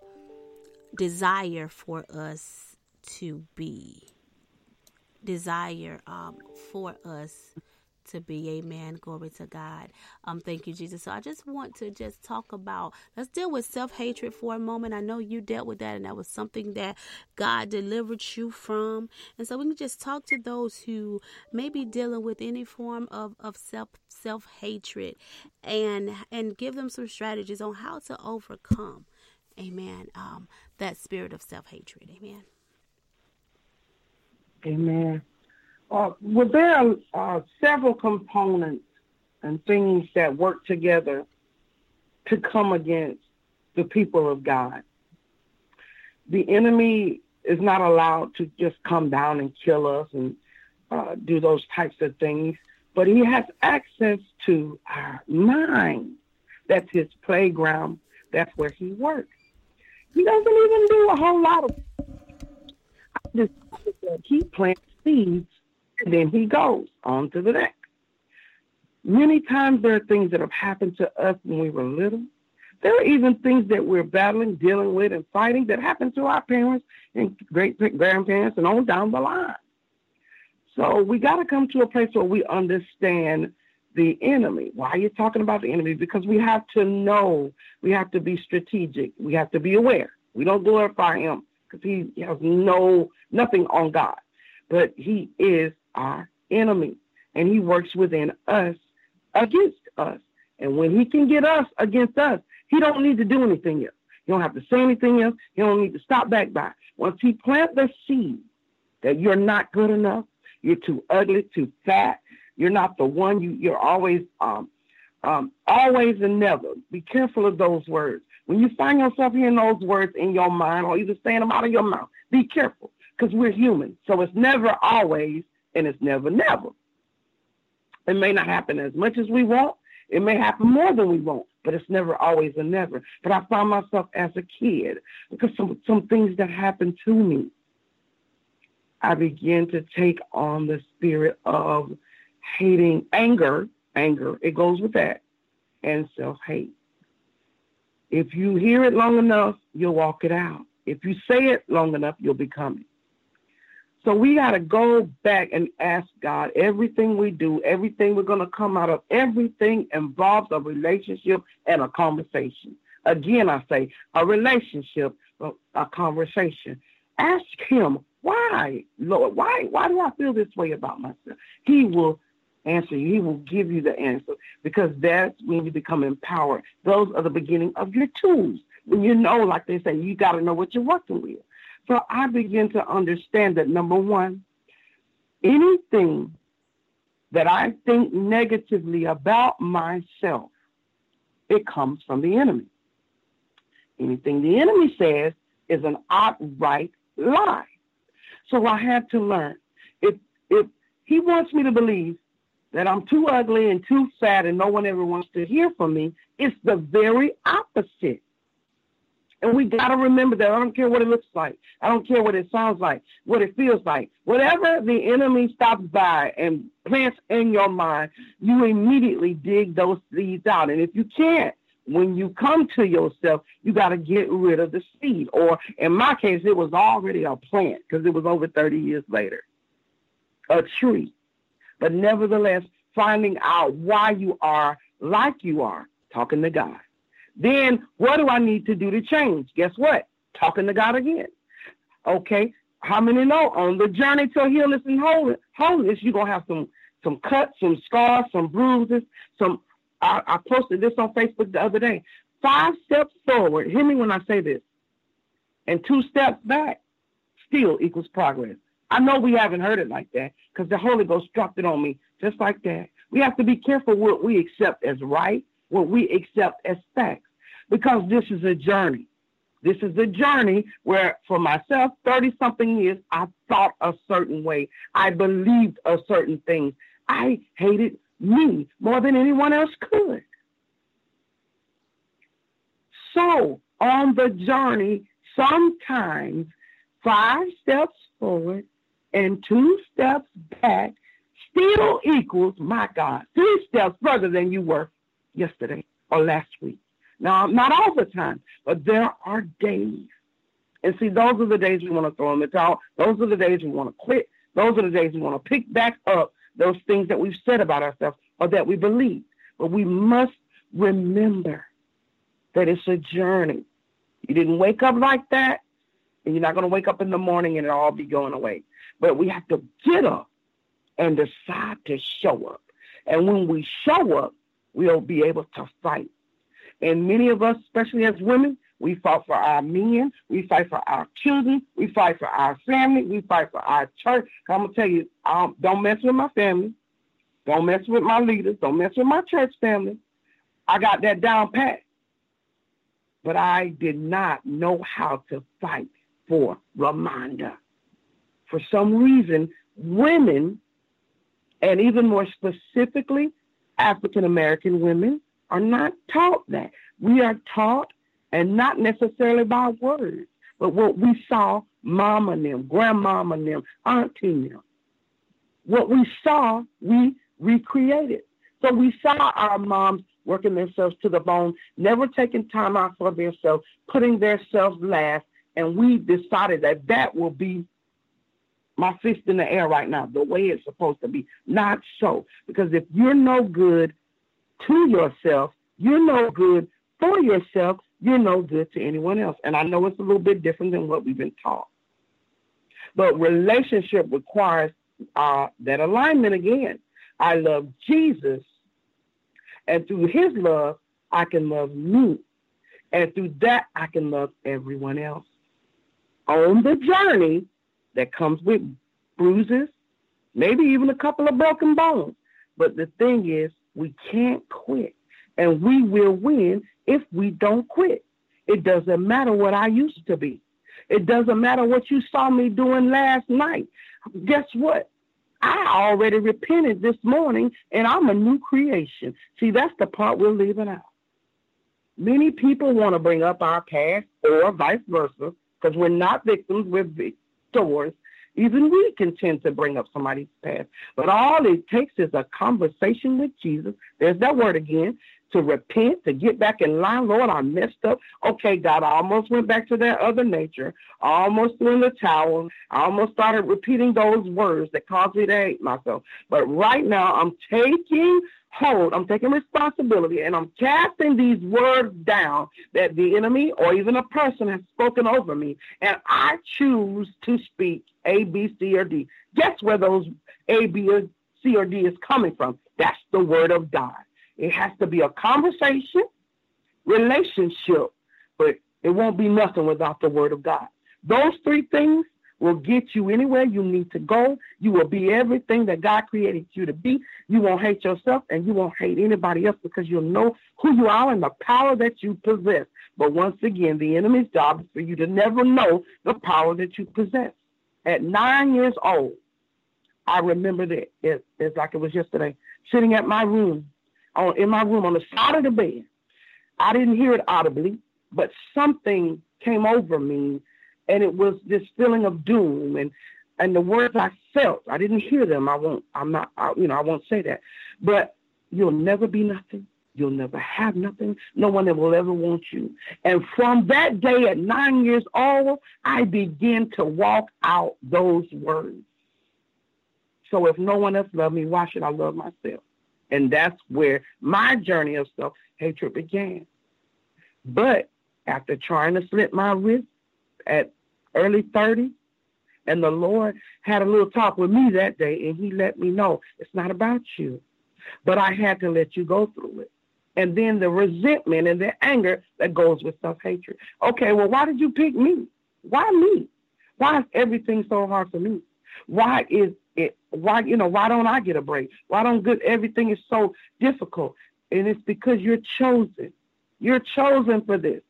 desire for us to be, desire um, for us to be. Amen. Glory to God. Um, thank you, Jesus. So I just want to just talk about let's deal with self hatred for a moment. I know you dealt with that, and that was something that God delivered you from. And so we can just talk to those who may be dealing with any form of, of self self hatred and and give them some strategies on how to overcome. Amen. Um, that spirit of self hatred. Amen. Amen. Uh, well, there are uh, several components and things that work together to come against the people of God. The enemy is not allowed to just come down and kill us and uh, do those types of things, but he has access to our mind. That's his playground. That's where he works. He doesn't even do a whole lot of. just He plants seeds and then he goes on to the next. Many times there are things that have happened to us when we were little. There are even things that we're battling, dealing with, and fighting that happened to our parents and great grandparents and on down the line. So we got to come to a place where we understand the enemy. Why are you talking about the enemy? Because we have to know, we have to be strategic, we have to be aware. We don't glorify him because he has no nothing on God, but he is our enemy, and he works within us against us. And when he can get us against us, he don't need to do anything else. He don't have to say anything else. He don't need to stop back by. Once he plant the seed that you're not good enough, you're too ugly, too fat, you're not the one. You you're always um um always and never. Be careful of those words. When you find yourself hearing those words in your mind or even saying them out of your mouth, be careful because we're human. So it's never always and it's never, never. It may not happen as much as we want. It may happen more than we want, but it's never always a never. But I found myself as a kid because some some things that happened to me, I began to take on the spirit of hating, anger, anger. It goes with that, and self hate. If you hear it long enough, you'll walk it out. If you say it long enough, you'll become it. So we got to go back and ask God everything we do, everything we're going to come out of, everything involves a relationship and a conversation. Again, I say a relationship, a conversation. Ask Him, why, Lord, why, why do I feel this way about myself? He will answer you. He will give you the answer because that's when you become empowered. Those are the beginning of your tools. When you know, like they say, you got to know what you're working with. So I begin to understand that number one, anything that I think negatively about myself, it comes from the enemy. Anything the enemy says is an outright lie. So I had to learn. If if he wants me to believe that I'm too ugly and too fat and no one ever wants to hear from me, it's the very opposite. And we got to remember that I don't care what it looks like. I don't care what it sounds like, what it feels like. Whatever the enemy stops by and plants in your mind, you immediately dig those seeds out. And if you can't, when you come to yourself, you got to get rid of the seed. Or in my case, it was already a plant because it was over 30 years later, a tree. But nevertheless, finding out why you are like you are, talking to God. Then what do I need to do to change? Guess what? Talking to God again. Okay. How many know on the journey to healness and wholeness, you're gonna have some some cuts, some scars, some bruises, some I, I posted this on Facebook the other day. five steps forward, hear me when I say this, and two steps back still equals progress. I know we haven't heard it like that because the Holy Ghost dropped it on me just like that. We have to be careful what we accept as right, what we accept as facts, because this is a journey. This is a journey where, for myself, 30 something years, I thought a certain way. I believed a certain thing. I hated me more than anyone else could. So, on the journey, sometimes five steps forward and two steps back still equals, my God, three steps further than you were yesterday or last week. Now, not all the time, but there are days. And see, those are the days we want to throw in the towel. Those are the days we want to quit. Those are the days we want to pick back up those things that we've said about ourselves or that we believe. But we must remember that it's a journey. You didn't wake up like that, and you're not going to wake up in the morning and it'll all be going away. But we have to get up and decide to show up. And when we show up, we'll be able to fight. And many of us, especially as women, we fight for our men, we fight for our children, we fight for our family, we fight for our church. I'm gonna tell you, um, don't mess with my family, don't mess with my leaders, don't mess with my church family. I got that down pat, but I did not know how to fight for Ramonda. For some reason, women, and even more specifically, African American women, are not taught that. We are taught, and not necessarily by words, but what we saw mama and them, grandmama and them, auntie and them. What we saw, we recreated. So we saw our moms working themselves to the bone, never taking time out for themselves, putting themselves last, and we decided that that will be my fist in the air right now, the way it's supposed to be. Not so. Because if you're no good to yourself, you're no good for yourself, you're no good to anyone else. And I know it's a little bit different than what we've been taught. But relationship requires uh, that alignment again. I love Jesus, and through his love, I can love me. And through that, I can love everyone else. On the journey that comes with bruises, maybe even a couple of broken bones. But the thing is, we can't quit. And we will win if we don't quit. It doesn't matter what I used to be. It doesn't matter what you saw me doing last night. Guess what? I already repented this morning and I'm a new creation. See, that's the part we're leaving out. Many people want to bring up our past or vice versa because we're not victims, we're victors. Even we can tend to bring up somebody's past. But all it takes is a conversation with Jesus. There's that word again to repent, to get back in line. Lord, I messed up. Okay, God, I almost went back to that other nature. I almost threw in the towel. I almost started repeating those words that caused me to hate myself. But right now, I'm taking hold, I'm taking responsibility, and I'm casting these words down that the enemy or even a person has spoken over me. And I choose to speak A, B, C, or D. Guess where those A, B, C, or D is coming from? That's the word of God. It has to be a conversation, relationship, but it won't be nothing without the word of God. Those three things will get you anywhere you need to go. You will be everything that God created you to be. You won't hate yourself and you won't hate anybody else because you'll know who you are and the power that you possess. But once again, the enemy's job is for you to never know the power that you possess. At nine years old, I remember that it, it's like it was yesterday, sitting at my room on in my room on the side of the bed. I didn't hear it audibly, but something came over me, and it was this feeling of doom and and the words I felt. I didn't hear them. I won't. I'm not. I, you know. I won't say that. But you'll never be nothing. You'll never have nothing. No one that will ever want you. And from that day at nine years old, I began to walk out those words. So if no one else loved me, why should I love myself? And that's where my journey of self hatred began. But after trying to slit my wrist at early 30, and the Lord had a little talk with me that day, and He let me know it's not about you. But I had to let you go through it. And then the resentment and the anger that goes with self hatred. Okay, well, why did you pick me? Why me? Why is everything so hard for me? Why is it? Why you know? Why don't I get a break? Why don't good? Everything is so difficult, and it's because you're chosen. You're chosen for this.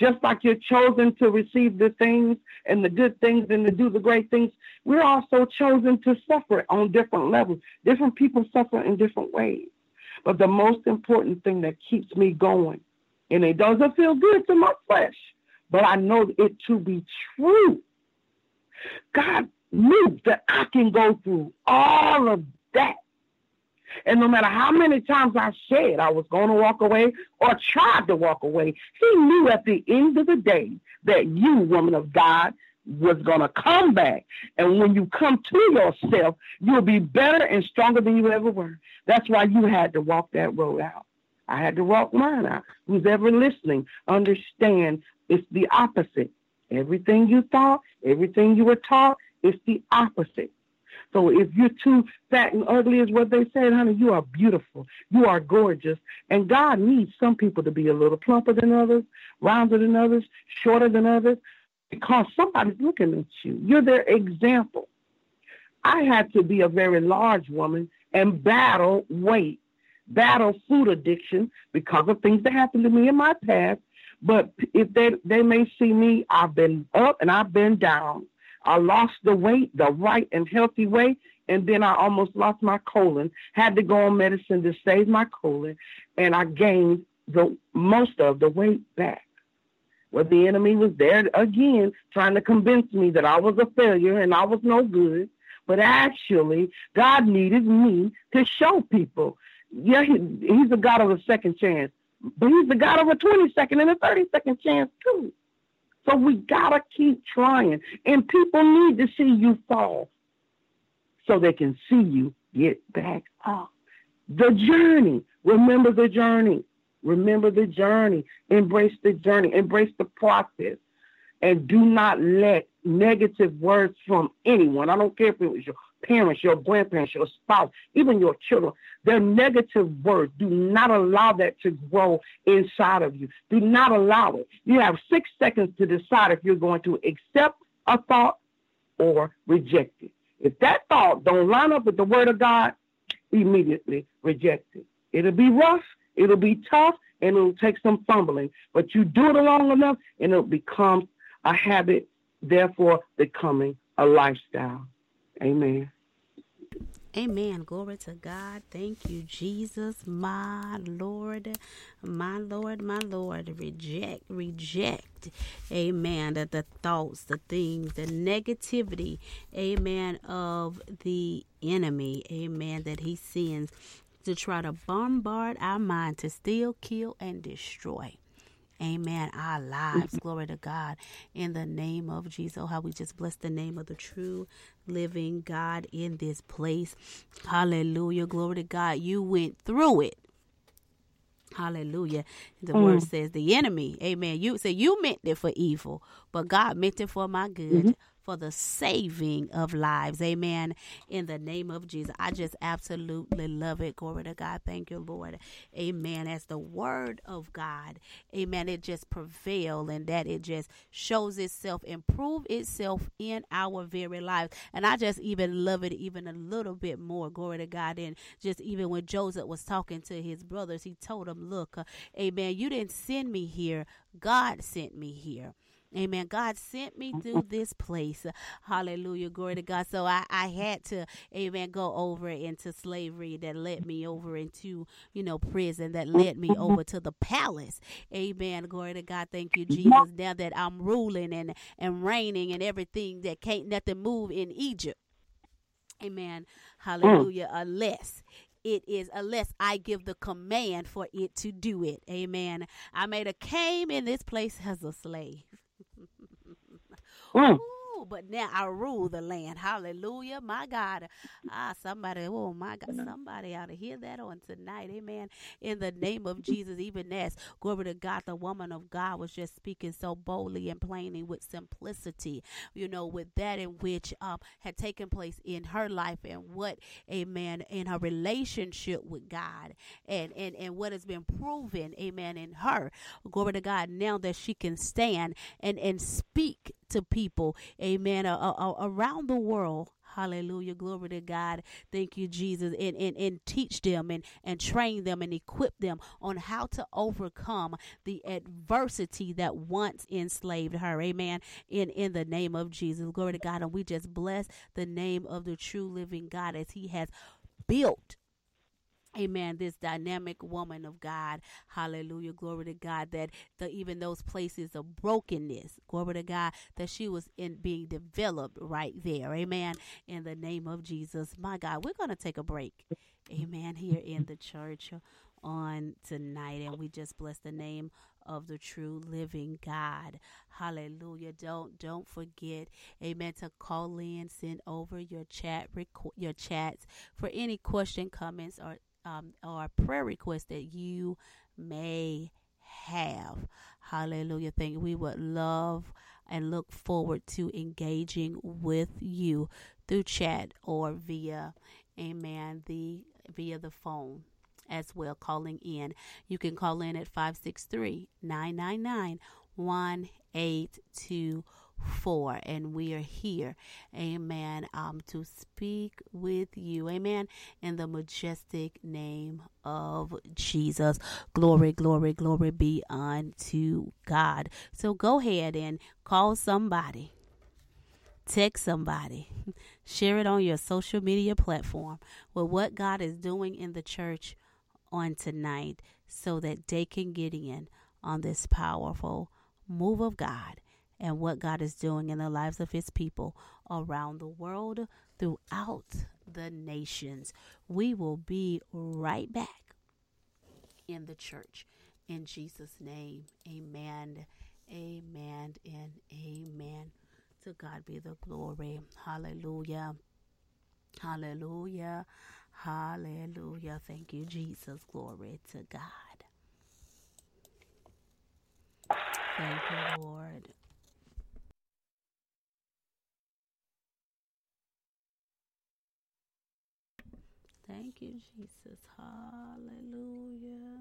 Just like you're chosen to receive the things and the good things and to do the great things, we're also chosen to suffer on different levels. Different people suffer in different ways. But the most important thing that keeps me going, and it doesn't feel good to my flesh, but I know it to be true. God knew that I can go through all of that. And no matter how many times I said I was going to walk away or tried to walk away, he knew at the end of the day that you, woman of God, was going to come back. And when you come to yourself, you'll be better and stronger than you ever were. That's why you had to walk that road out. I had to walk mine out. Who's ever listening, understand it's the opposite. Everything you thought, everything you were taught, it's the opposite. So if you're too fat and ugly, is what they said, honey, you are beautiful. You are gorgeous. And God needs some people to be a little plumper than others, rounder than others, shorter than others, because somebody's looking at you. You're their example. I had to be a very large woman and battle weight, battle food addiction because of things that happened to me in my past. But if they they may see me, I've been up and I've been down. I lost the weight the right and healthy way, and then I almost lost my colon. Had to go on medicine to save my colon, and I gained the most of the weight back. Well, the enemy was there again, trying to convince me that I was a failure and I was no good. But actually, God needed me to show people. Yeah, he, he's a God of a second chance, but he's the God of a 22nd and a 32nd chance, too. So we got to keep trying. And people need to see you fall so they can see you get back up. The journey. Remember the journey. Remember the journey. Embrace the journey. Embrace the process. And do not let negative words from anyone, I don't care if it was your parents, your grandparents, your spouse, even your children, their negative words, do not allow that to grow inside of you. Do not allow it. You have six seconds to decide if you're going to accept a thought or reject it. If that thought don't line up with the word of God, immediately reject it. It'll be rough, it'll be tough, and it'll take some fumbling. But you do it long enough, and it'll become a habit, therefore becoming a lifestyle. Amen. Amen. Glory to God. Thank you, Jesus, my Lord, my Lord, my Lord. Reject, reject. Amen. The, the thoughts, the things, the negativity, amen, of the enemy, amen, that he sends to try to bombard our mind to steal, kill, and destroy amen, our lives. Glory to God. In the name of Jesus. Oh, how we just bless the name of the true living God in this place. Hallelujah. Glory to God. You went through it. Hallelujah. The mm. word says the enemy, amen. You say you meant it for evil, but God meant it for my good. Mm-hmm for the saving of lives. Amen. In the name of Jesus. I just absolutely love it. Glory to God. Thank you, Lord. Amen. As the word of God, amen, it just prevail and that it just shows itself, improve itself in our very lives. And I just even love it even a little bit more. Glory to God. And just even when Joseph was talking to his brothers, he told them, look, uh, amen, you didn't send me here. God sent me here. Amen. God sent me mm-hmm. through this place. Hallelujah. Glory to God. So I, I had to, amen, go over into slavery that led me over into, you know, prison that led me mm-hmm. over to the palace. Amen. Glory to God. Thank you, mm-hmm. Jesus. Now that I'm ruling and, and reigning and everything that can't nothing move in Egypt. Amen. Mm. Hallelujah. Unless it is unless I give the command for it to do it. Amen. I made a came in this place as a slave. Mm. But now I rule the land. Hallelujah, my God. Ah, somebody, oh my God, somebody ought to hear that on tonight. Amen. In the name of Jesus, even as glory to God, the woman of God was just speaking so boldly and plainly with simplicity, you know, with that in which um had taken place in her life and what, amen, in her relationship with God and and and what has been proven, amen, in her. Glory to God. Now that she can stand and and speak to people, amen, uh, around the world. Hallelujah. Glory to God. Thank you, Jesus. And, and, and teach them and, and train them and equip them on how to overcome the adversity that once enslaved her. Amen. In, in the name of Jesus. Glory to God. And we just bless the name of the true living God as He has built Amen. This dynamic woman of God. Hallelujah. Glory to God that the, even those places of brokenness, glory to God, that she was in being developed right there. Amen. In the name of Jesus. My God, we're going to take a break. Amen. Here in the church on tonight. And we just bless the name of the true living God. Hallelujah. Don't don't forget, amen, to call in, send over your chat your chats for any question, comments, or um, or prayer request that you may have. Hallelujah. Thank you. We would love and look forward to engaging with you through chat or via amen the via the phone as well calling in you can call in at 563 999 1824 for. And we are here, amen, um, to speak with you, amen, in the majestic name of Jesus. Glory, glory, glory be unto God. So go ahead and call somebody. Text somebody, share it on your social media platform with what God is doing in the church on tonight so that they can get in on this powerful move of God and what God is doing in the lives of his people around the world, throughout the nations. We will be right back in the church. In Jesus' name, amen, amen, and amen. To God be the glory. Hallelujah. Hallelujah. Hallelujah. Thank you, Jesus. Glory to God. Thank you, Lord. Thank you, Jesus. Hallelujah.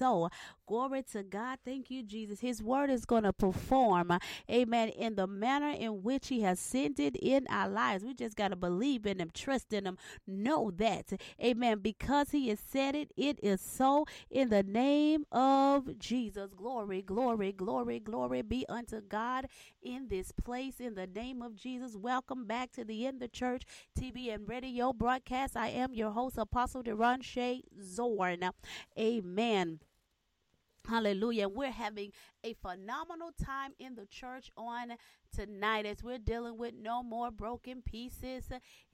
So. Glory to God. Thank you, Jesus. His word is going to perform, amen, in the manner in which He has sent it in our lives. We just got to believe in Him, trust in Him, know that, amen, because He has said it, it is so in the name of Jesus. Glory, glory, glory, glory be unto God in this place in the name of Jesus. Welcome back to the In the Church TV and radio broadcast. I am your host, Apostle Derashay Zorn. Amen. Hallelujah. We're having a phenomenal time in the church on tonight as we're dealing with no more broken pieces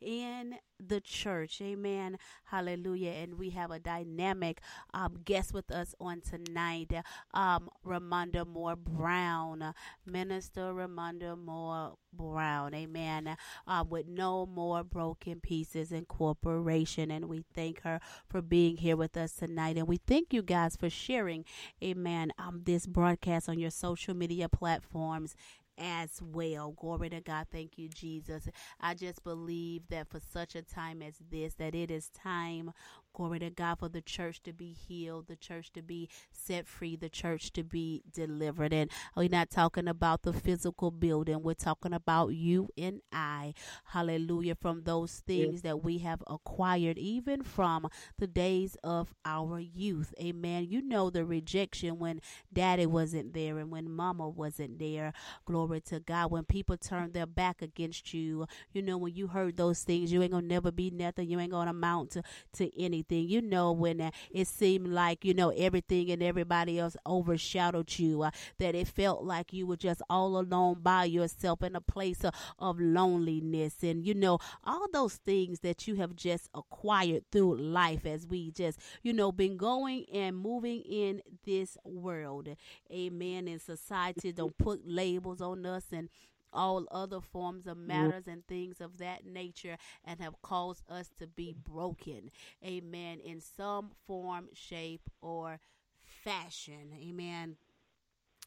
in the church. Amen. Hallelujah. And we have a dynamic um, guest with us on tonight, um, Ramonda Moore Brown, Minister Ramonda Moore Brown. Amen. Uh, with no more broken pieces incorporation. And we thank her for being here with us tonight. And we thank you guys for sharing, amen, um, this broadcast on your social media platforms as well. Glory to God. Thank you, Jesus. I just believe that for such a time as this, that it is time Glory to God for the church to be healed, the church to be set free, the church to be delivered. And we're not talking about the physical building, we're talking about you and I. Hallelujah. From those things that we have acquired, even from the days of our youth. Amen. You know the rejection when daddy wasn't there and when mama wasn't there. Glory to God. When people turned their back against you, you know, when you heard those things, you ain't gonna never be nothing, you ain't gonna amount to, to anything anything. You know, when uh, it seemed like, you know, everything and everybody else overshadowed you, uh, that it felt like you were just all alone by yourself in a place of, of loneliness. And, you know, all those things that you have just acquired through life as we just, you know, been going and moving in this world. Amen. And society don't put labels on us and all other forms of mm-hmm. matters and things of that nature and have caused us to be broken. Amen. In some form, shape, or fashion. Amen.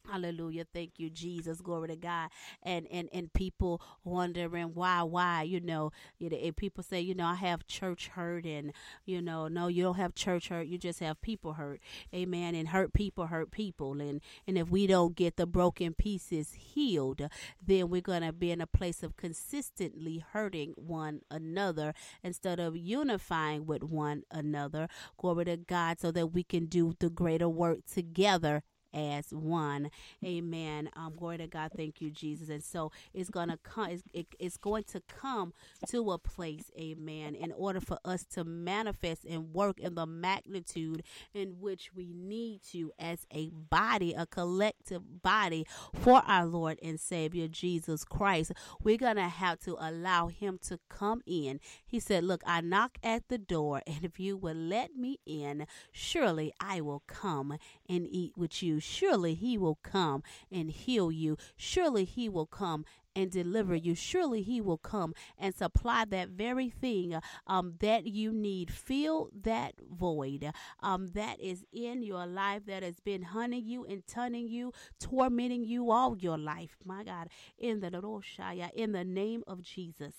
Hallelujah. Thank you, Jesus. Glory to God. And and and people wondering why, why, you know, know, people say, you know, I have church hurt and you know, no, you don't have church hurt, you just have people hurt. Amen. And hurt people hurt people. And and if we don't get the broken pieces healed, then we're gonna be in a place of consistently hurting one another instead of unifying with one another. Glory to God, so that we can do the greater work together as one. Amen. Um, glory to God. Thank you, Jesus. And so it's gonna come. It's, it, it's going to come to a place, Amen, in order for us to manifest and work in the magnitude in which we need to as a body, a collective body for our Lord and Savior Jesus Christ. We're gonna have to allow Him to come in. He said, "Look, I knock at the door, and if you will let me in, surely I will come and eat with you." Surely he will come and heal you. Surely he will come and deliver you. Surely he will come and supply that very thing um, that you need. Fill that void um, that is in your life that has been hunting you and turning you, tormenting you all your life. My God, in the Roshaya, in the name of Jesus.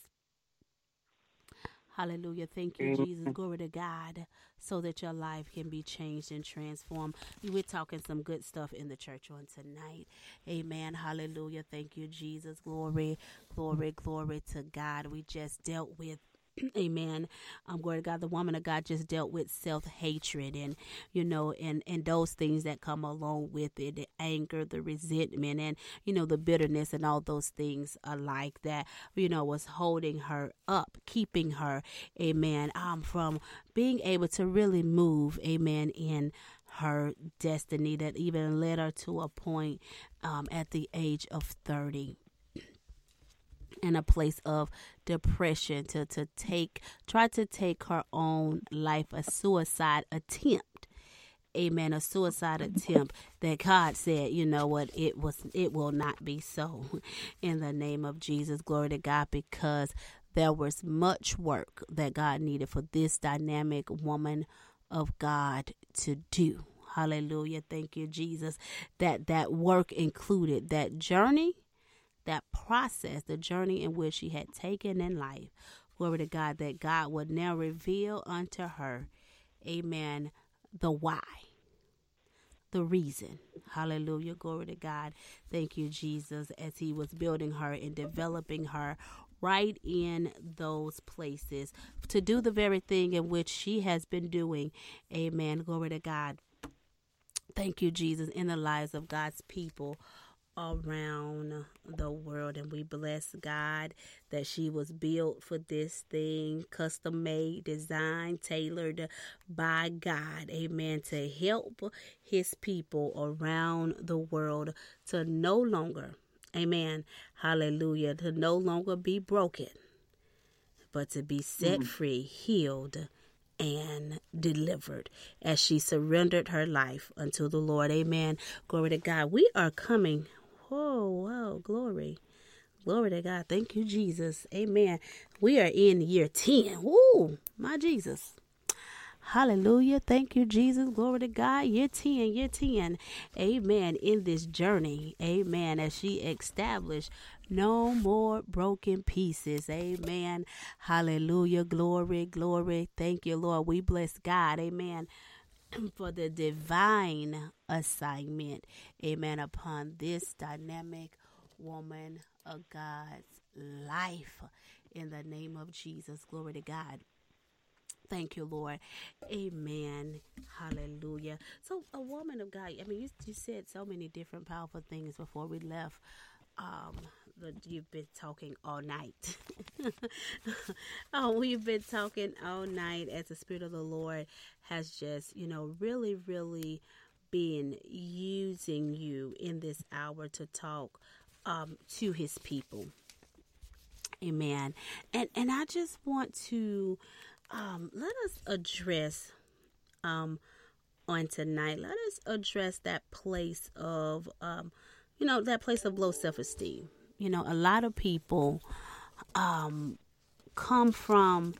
Hallelujah. Thank you, Jesus. Glory to God so that your life can be changed and transformed. We're talking some good stuff in the church on tonight. Amen. Hallelujah. Thank you, Jesus. Glory, glory, glory to God. We just dealt with Amen. Um, glory to God. The woman of God just dealt with self hatred and, you know, and, and those things that come along with it the anger, the resentment, and, you know, the bitterness and all those things alike that, you know, was holding her up, keeping her, amen, um, from being able to really move, amen, in her destiny that even led her to a point um, at the age of 30 in a place of depression to, to take try to take her own life a suicide attempt. Amen a suicide attempt that god said you know what? It was it will not be so. In the name of jesus glory to god because there was much work that god needed for this dynamic woman of god to do. Hallelujah. Thank you jesus that that work included that journey that process, the journey in which she had taken in life. Glory to God, that God would now reveal unto her, amen, the why, the reason. Hallelujah. Glory to God. Thank you, Jesus, as He was building her and developing her right in those places to do the very thing in which she has been doing. Amen. Glory to God. Thank you, Jesus, in the lives of God's people around the world and we bless God that she was built for this thing custom made designed tailored by God amen to help his people around the world to no longer amen hallelujah to no longer be broken but to be set mm-hmm. free healed and delivered as she surrendered her life unto the Lord. Amen. Glory to God. We are coming Oh, whoa, whoa, glory. Glory to God. Thank you, Jesus. Amen. We are in year 10. Woo, my Jesus. Hallelujah. Thank you, Jesus. Glory to God. Year 10, year 10. Amen. In this journey. Amen. As she established no more broken pieces. Amen. Hallelujah. Glory, glory. Thank you, Lord. We bless God. Amen. for the divine assignment, amen, upon this dynamic woman of God's life. In the name of Jesus, glory to God. Thank you, Lord. Amen. Hallelujah. So, a woman of God, I mean, you, you said so many different powerful things before we left. Um, you've been talking all night. oh, we've been talking all night as the Spirit of the Lord has just, you know, really, really been using you in this hour to talk um, to His people. Amen. And and I just want to um, let us address um, on tonight. Let us address that place of um, you know that place of low self esteem you know, a lot of people um, come from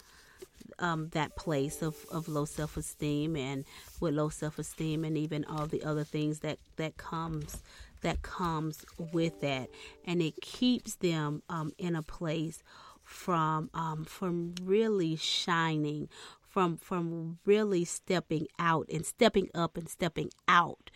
um, that place of, of low self esteem and with low self esteem and even all the other things that, that comes that comes with that. And it keeps them um, in a place from um, from really shining from from really stepping out and stepping up and stepping out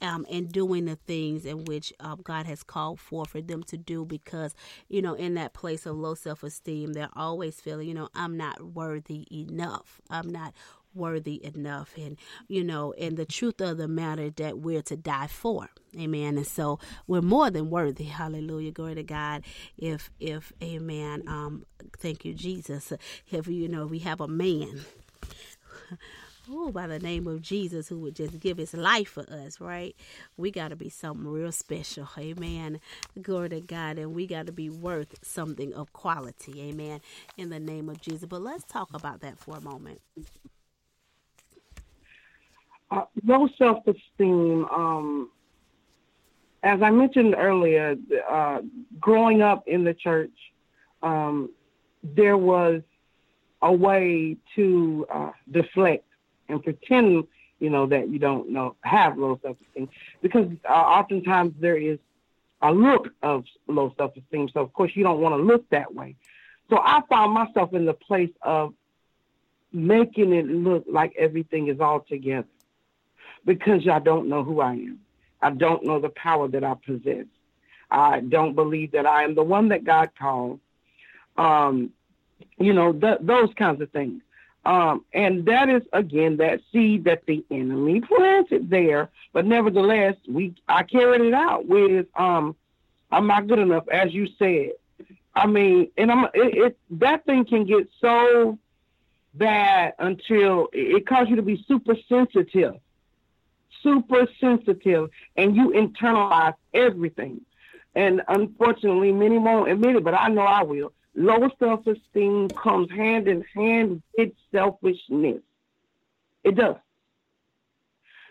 um, and doing the things in which um, God has called for for them to do because you know in that place of low self esteem they're always feeling you know I'm not worthy enough. I'm not worthy enough. And you know and the truth of the matter that we're to die for. Amen. And so we're more than worthy. Hallelujah. Glory to god. If if amen. Um thank you jesus. If you know we have a man oh, by the name of Jesus, who would just give his life for us, right? We got to be something real special. Amen. Glory to God. And we got to be worth something of quality. Amen. In the name of Jesus. But let's talk about that for a moment. Uh, low self esteem, um, as I mentioned earlier, uh, growing up in the church, um, there was a way to uh, deflect and pretend, you know, that you don't know have low self-esteem, because uh, oftentimes there is a look of low self-esteem. So of course you don't want to look that way. So I found myself in the place of making it look like everything is all together because I don't know who I am. I don't know the power that I possess. I don't believe that I am the one that God called. Um, you know, th- those kinds of things. Um, and that is again that seed that the enemy planted there. But nevertheless, we I carried it out with um, I'm not good enough, as you said. I mean, and I'm it, it that thing can get so bad until it causes you to be super sensitive, super sensitive, and you internalize everything. And unfortunately, many won't admit it, but I know I will Low self esteem comes hand in hand with selfishness. It does.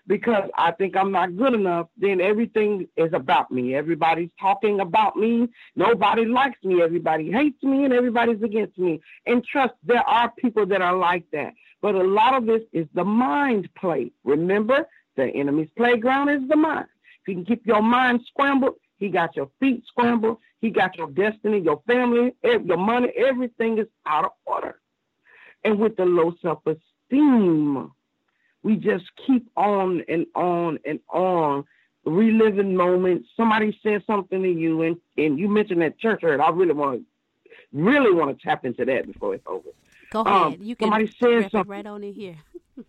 Because I think I'm not good enough, then everything is about me. Everybody's talking about me. Nobody likes me. Everybody hates me and everybody's against me. And trust, there are people that are like that. But a lot of this is the mind play. Remember, the enemy's playground is the mind. If you can keep your mind scrambled, he got your feet scrambled. He got your destiny, your family, your money. Everything is out of order. And with the low self esteem, we just keep on and on and on reliving moments. Somebody said something to you, and, and you mentioned that church hurt. I really want to really want to tap into that before it's over. Go ahead. Um, you can somebody said something right on in here.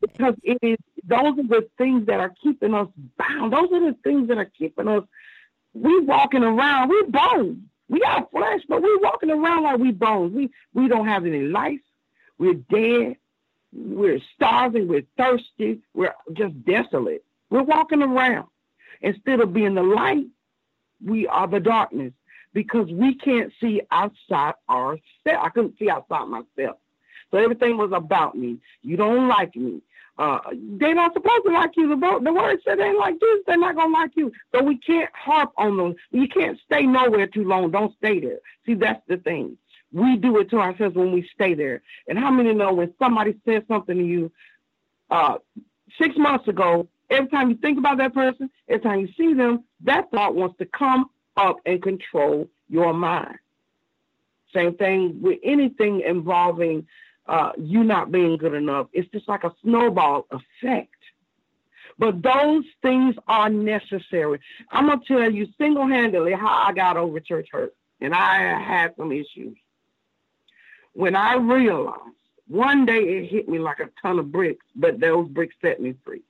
because it is those are the things that are keeping us bound. Those are the things that are keeping us. We walking around. We bones. We got flesh, but we walking around like we bones. We we don't have any life. We're dead. We're starving. We're thirsty. We're just desolate. We're walking around. Instead of being the light, we are the darkness because we can't see outside ourselves. I couldn't see outside myself. So everything was about me. You don't like me. Uh, they're not supposed to like you. The, the word said they ain't like this. They're not gonna like you. So we can't harp on them. You can't stay nowhere too long. Don't stay there. See, that's the thing. We do it to ourselves when we stay there. And how many know when somebody says something to you uh, six months ago, every time you think about that person, every time you see them, that thought wants to come up and control your mind. Same thing with anything involving uh, you not being good enough. It's just like a snowball effect. But those things are necessary. I'm going to tell you single handedly how I got over church hurt. And I had some issues. When I realized one day it hit me like a ton of bricks, but those bricks set me free.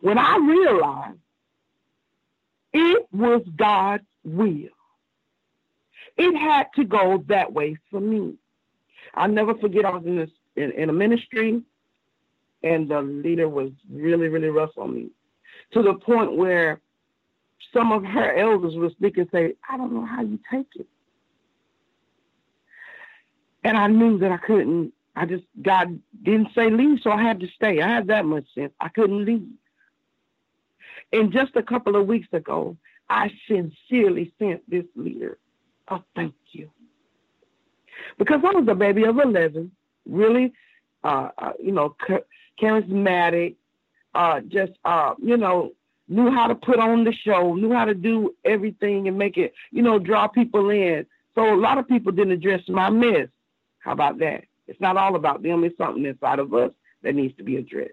When I realized it was God's will. It had to go that way for me. I'll never forget I was in this in, in a ministry and the leader was really, really rough on me. To the point where some of her elders would speak and say, I don't know how you take it. And I knew that I couldn't, I just, God didn't say leave, so I had to stay. I had that much sense. I couldn't leave. And just a couple of weeks ago, I sincerely sent this leader a thank you. Because I was a baby of 11, really, uh, uh, you know, charismatic, uh, just, uh, you know, knew how to put on the show, knew how to do everything and make it, you know, draw people in. So a lot of people didn't address my mess. How about that? It's not all about them, it's something inside of us that needs to be addressed.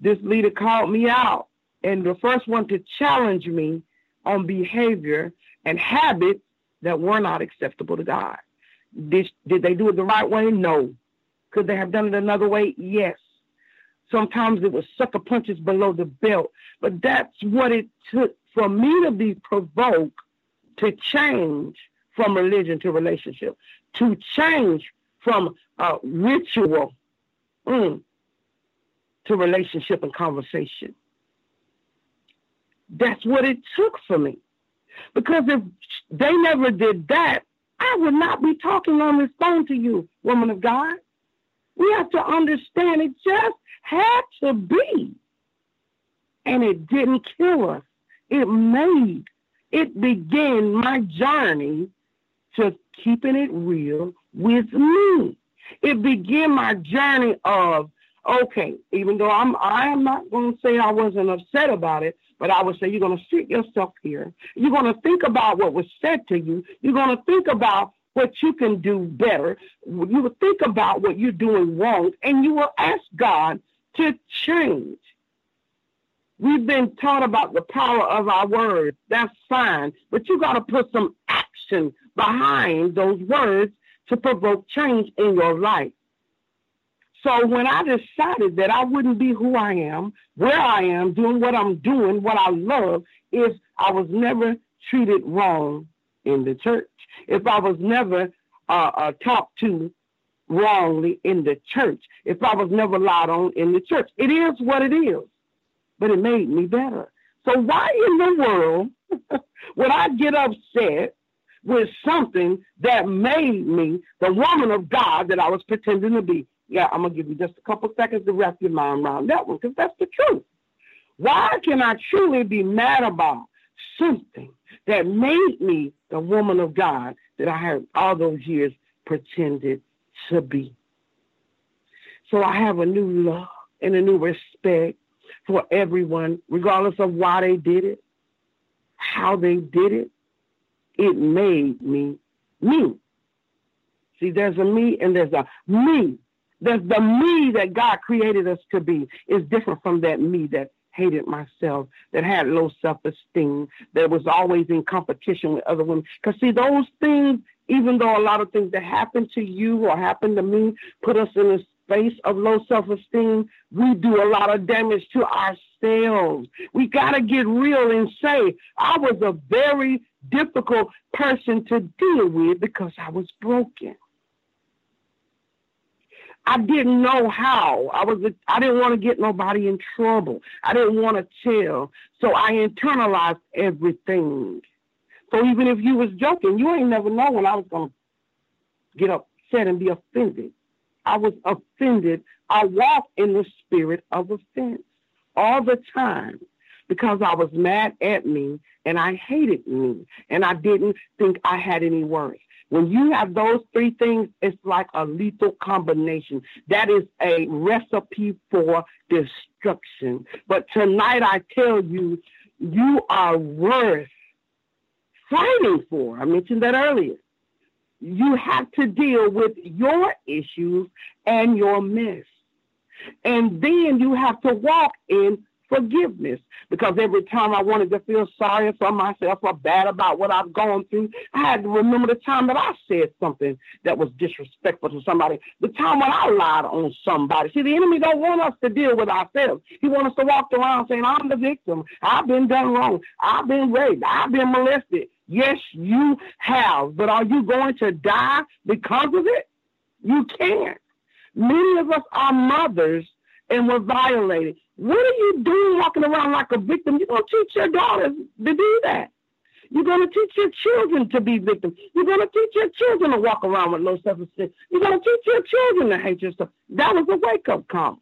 This leader called me out, and the first one to challenge me on behavior and habits that were not acceptable to God. Did, did they do it the right way? No. Could they have done it another way? Yes. Sometimes it was sucker punches below the belt, but that's what it took for me to be provoked to change from religion to relationship, to change from uh, ritual mm, to relationship and conversation. That's what it took for me. Because if they never did that, I would not be talking on this phone to you, woman of God. We have to understand it just had to be. And it didn't kill us. It made, it began my journey to keeping it real with me. It began my journey of, okay, even though I'm I am not gonna say I wasn't upset about it, but I would say you're going to sit yourself here. You're going to think about what was said to you. You're going to think about what you can do better. You will think about what you're doing wrong, and you will ask God to change. We've been taught about the power of our words. That's fine, but you got to put some action behind those words to provoke change in your life. So when I decided that I wouldn't be who I am, where I am, doing what I'm doing, what I love, if I was never treated wrong in the church, if I was never uh, uh, talked to wrongly in the church, if I was never lied on in the church, it is what it is. But it made me better. So why in the world would I get upset with something that made me the woman of God that I was pretending to be? Yeah, I'm gonna give you just a couple seconds to wrap your mind around that one, because that's the truth. Why can I truly be mad about something that made me the woman of God that I have all those years pretended to be? So I have a new love and a new respect for everyone, regardless of why they did it, how they did it. It made me me. See, there's a me and there's a me The, the me that God created us to be is different from that me that hated myself, that had low self esteem, that was always in competition with other women. Because, see, those things, even though a lot of things that happen to you or happen to me put us in a space of low self esteem, we do a lot of damage to ourselves. We got to get real and say, I was a very difficult person to deal with because I was broken. I didn't know how. I was I didn't want to get nobody in trouble. I didn't want to tell. So I internalized everything. So even if you was joking, you ain't never know when I was gonna get upset and be offended. I was offended. I walked in the spirit of offense all the time because I was mad at me and I hated me and I didn't think I had any worth. When you have those three things, it's like a lethal combination. That is a recipe for destruction. But tonight I tell you, you are worth fighting for. I mentioned that earlier. You have to deal with your issues and your mess. And then you have to walk in forgiveness because every time I wanted to feel sorry for myself or bad about what I've gone through, I had to remember the time that I said something that was disrespectful to somebody, the time when I lied on somebody. See, the enemy don't want us to deal with ourselves. He wants us to walk around saying, I'm the victim. I've been done wrong. I've been raped. I've been molested. Yes, you have. But are you going to die because of it? You can't. Many of us are mothers and were violated. What are you doing walking around like a victim? You're going to teach your daughters to do that. You're going to teach your children to be victims. You're going to teach your children to walk around with low self esteem. You're going to teach your children to hate yourself. That was a wake up call.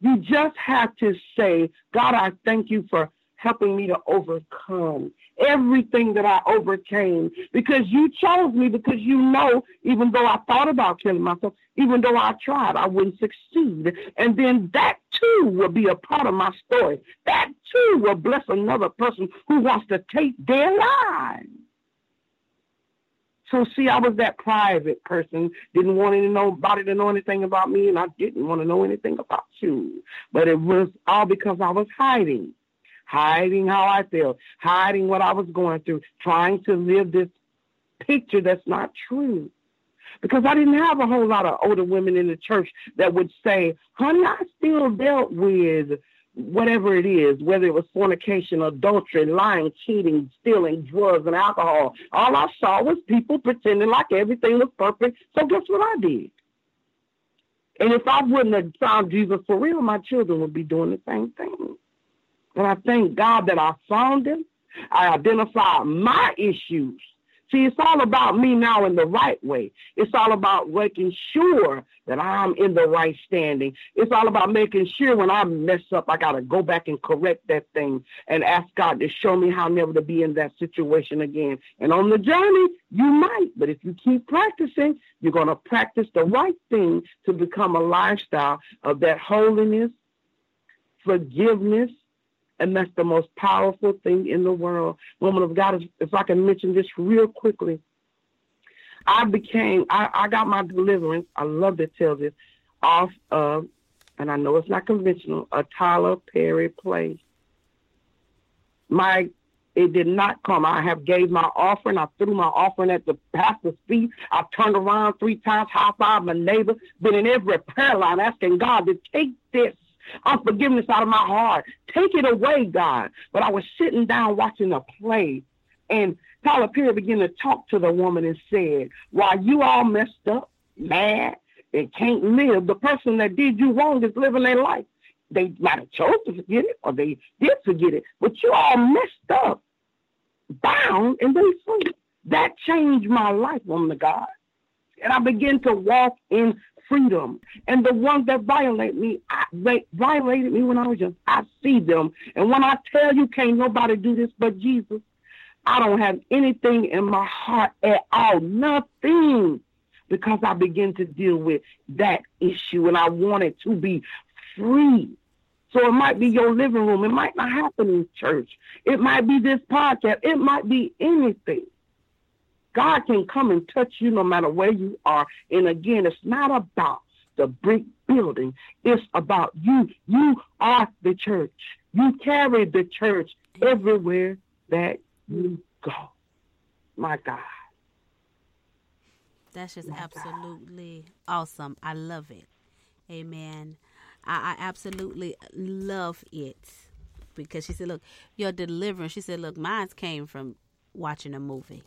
You just have to say, God, I thank you for helping me to overcome everything that I overcame because you chose me because you know, even though I thought about killing myself, even though I tried, I wouldn't succeed. And then that too will be a part of my story. That too will bless another person who wants to take their lives. So see, I was that private person, didn't want anybody to know anything about me, and I didn't want to know anything about you. But it was all because I was hiding hiding how I felt, hiding what I was going through, trying to live this picture that's not true. Because I didn't have a whole lot of older women in the church that would say, honey, I still dealt with whatever it is, whether it was fornication, adultery, lying, cheating, stealing, drugs, and alcohol. All I saw was people pretending like everything was perfect. So guess what I did? And if I wouldn't have found Jesus for real, my children would be doing the same thing. And I thank God that I found him. I identified my issues. See, it's all about me now in the right way. It's all about making sure that I'm in the right standing. It's all about making sure when I mess up, I got to go back and correct that thing and ask God to show me how never to be in that situation again. And on the journey, you might, but if you keep practicing, you're going to practice the right thing to become a lifestyle of that holiness, forgiveness, and that's the most powerful thing in the world. Woman of God, if I can mention this real quickly, I became, I, I got my deliverance, I love to tell this, off of, and I know it's not conventional, a Tyler Perry play. My it did not come. I have gave my offering. I threw my offering at the pastor's feet. I turned around three times, high five my neighbor, been in every prayer line asking God to take this unforgiveness out of my heart. Take it away, God. But I was sitting down watching a play, and Tyler Perry began to talk to the woman and said, While you all messed up, mad, and can't live, the person that did you wrong is living their life. They might have chose to forget it, or they did forget it, but you all messed up, bound, and they free. That changed my life, woman of God. And I began to walk in freedom. And the ones that violate me, I, they violated me when I was young. I see them. And when I tell you, can't nobody do this but Jesus, I don't have anything in my heart at all. Nothing. Because I begin to deal with that issue and I want it to be free. So it might be your living room. It might not happen in church. It might be this podcast. It might be anything. God can come and touch you no matter where you are. And again, it's not about the brick building. It's about you. You are the church. You carry the church everywhere that you go. My God. That's just absolutely awesome. I love it. Amen. I, I absolutely love it because she said, "Look, your deliverance." She said, "Look, mine came from watching a movie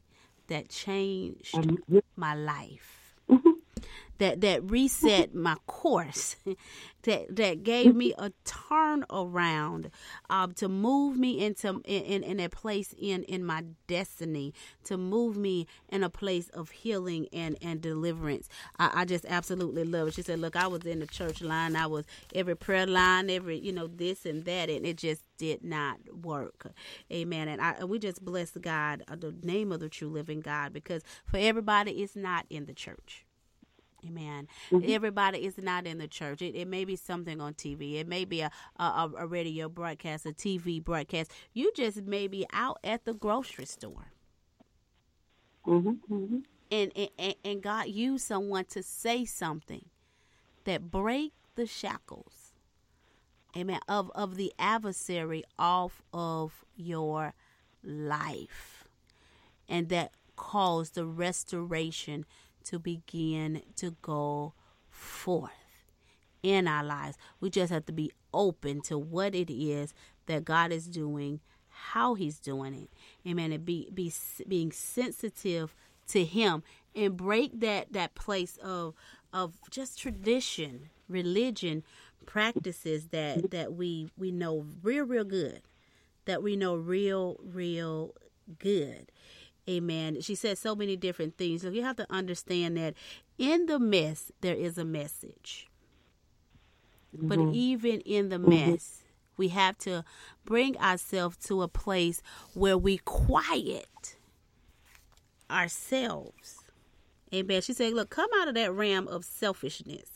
that changed um, my life." That that reset my course, that that gave me a turn around, um, to move me into in, in a place in in my destiny, to move me in a place of healing and and deliverance. I, I just absolutely love it. She said, "Look, I was in the church line. I was every prayer line, every you know this and that, and it just did not work. Amen. And I, we just bless God, uh, the name of the true living God, because for everybody, it's not in the church. Amen. Mm-hmm. Everybody is not in the church. It, it, may be something on TV. It may be a, a, a radio broadcast, a TV broadcast. You just may be out at the grocery store. Mm-hmm, mm-hmm. And, and, and God used someone to say something that break the shackles, amen, of, of the adversary off of your life. And that caused the restoration to begin to go forth in our lives. We just have to be open to what it is that God is doing, how He's doing it. Amen. And be be being sensitive to Him and break that that place of of just tradition, religion, practices that that we we know real real good, that we know real real good. Amen. She said so many different things. So you have to understand that in the mess, there is a message. Mm-hmm. But even in the mm-hmm. mess, we have to bring ourselves to a place where we quiet ourselves. Amen. She said, look, come out of that realm of selfishness.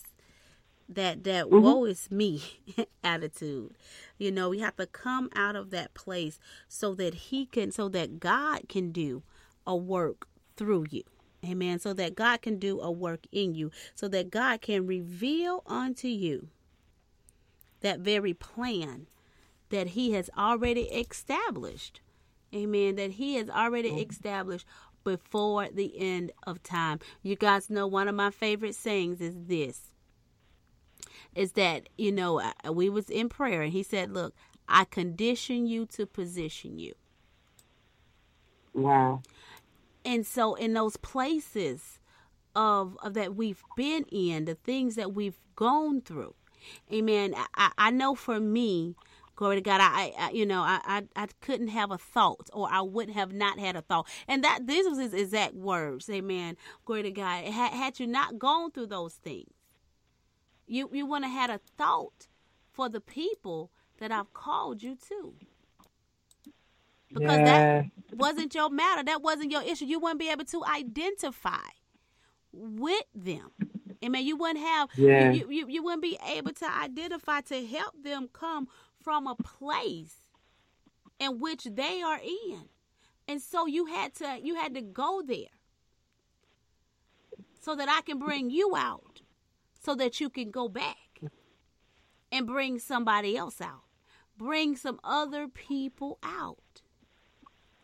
That that mm-hmm. woe is me attitude. You know, we have to come out of that place so that he can so that God can do a work through you. Amen. So that God can do a work in you, so that God can reveal unto you that very plan that He has already established. Amen. That He has already mm. established before the end of time. You guys know one of my favorite sayings is this is that, you know, we was in prayer and He said, Look, I condition you to position you. Wow. And so in those places of, of that we've been in, the things that we've gone through, amen. I, I know for me, glory to God, I, I you know, I, I, couldn't have a thought or I would have not had a thought. And that these was his exact words, amen. Glory to God. Had, had you not gone through those things, you, you wouldn't have had a thought for the people that I've called you to because yeah. that wasn't your matter. That wasn't your issue. You wouldn't be able to identify with them. Amen. You wouldn't have. Yeah. You, you, you wouldn't be able to identify to help them come from a place in which they are in, and so you had to you had to go there so that I can bring you out, so that you can go back and bring somebody else out, bring some other people out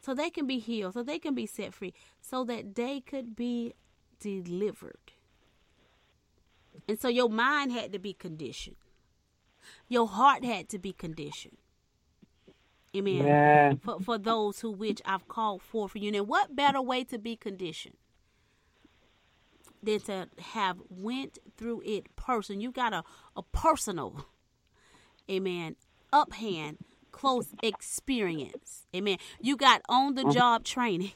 so they can be healed, so they can be set free, so that they could be delivered. And so your mind had to be conditioned. Your heart had to be conditioned. Amen. Yeah. For, for those who which I've called for for you. And what better way to be conditioned than to have went through it person. You got a, a personal, amen, uphand close experience. Amen. You got on the job training.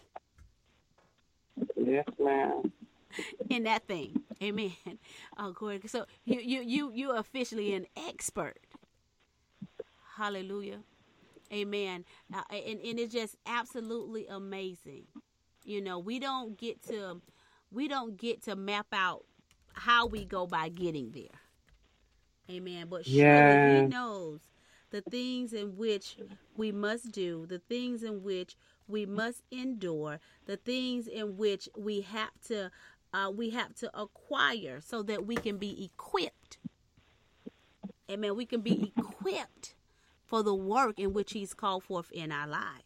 Yes, ma'am. In that thing. Amen. Oh, glory. So you you you you officially an expert. Hallelujah. Amen. Uh, and, and it's just absolutely amazing. You know, we don't get to we don't get to map out how we go by getting there. Amen. But surely yeah. he knows the things in which we must do, the things in which we must endure, the things in which we have to uh, we have to acquire so that we can be equipped. Amen. We can be equipped for the work in which He's called forth in our lives.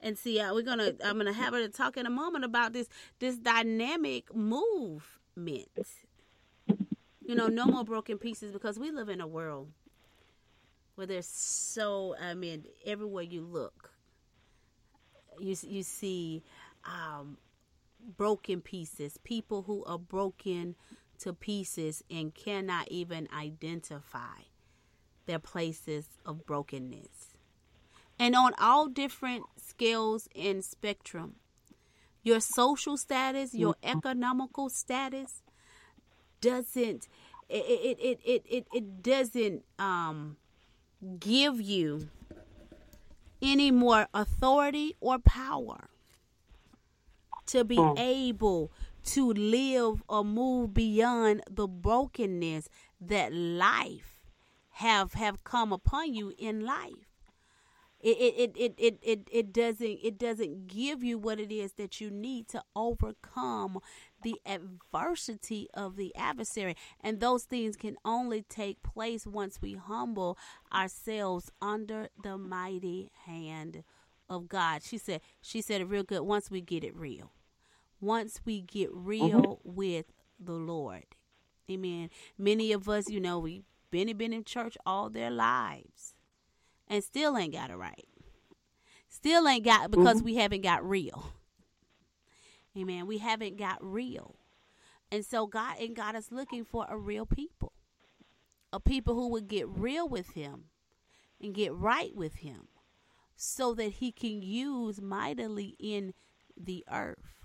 And see, uh, we're gonna I'm gonna have her to talk in a moment about this this dynamic movement. You know, no more broken pieces because we live in a world where there's so I mean, everywhere you look, you you see um, broken pieces, people who are broken to pieces and cannot even identify their places of brokenness. And on all different scales and spectrum, your social status, your mm-hmm. economical status doesn't it it it it, it, it doesn't um give you any more authority or power to be mm. able to live or move beyond the brokenness that life have have come upon you in life it it, it, it, it, it doesn't it doesn't give you what it is that you need to overcome the adversity of the adversary and those things can only take place once we humble ourselves under the mighty hand of God. She said she said it real good once we get it real. Once we get real mm-hmm. with the Lord. Amen. Many of us, you know, we've been been in church all their lives and still ain't got it right. Still ain't got because mm-hmm. we haven't got real. Amen. We haven't got real. And so God and God is looking for a real people. A people who would get real with him and get right with him so that he can use mightily in the earth.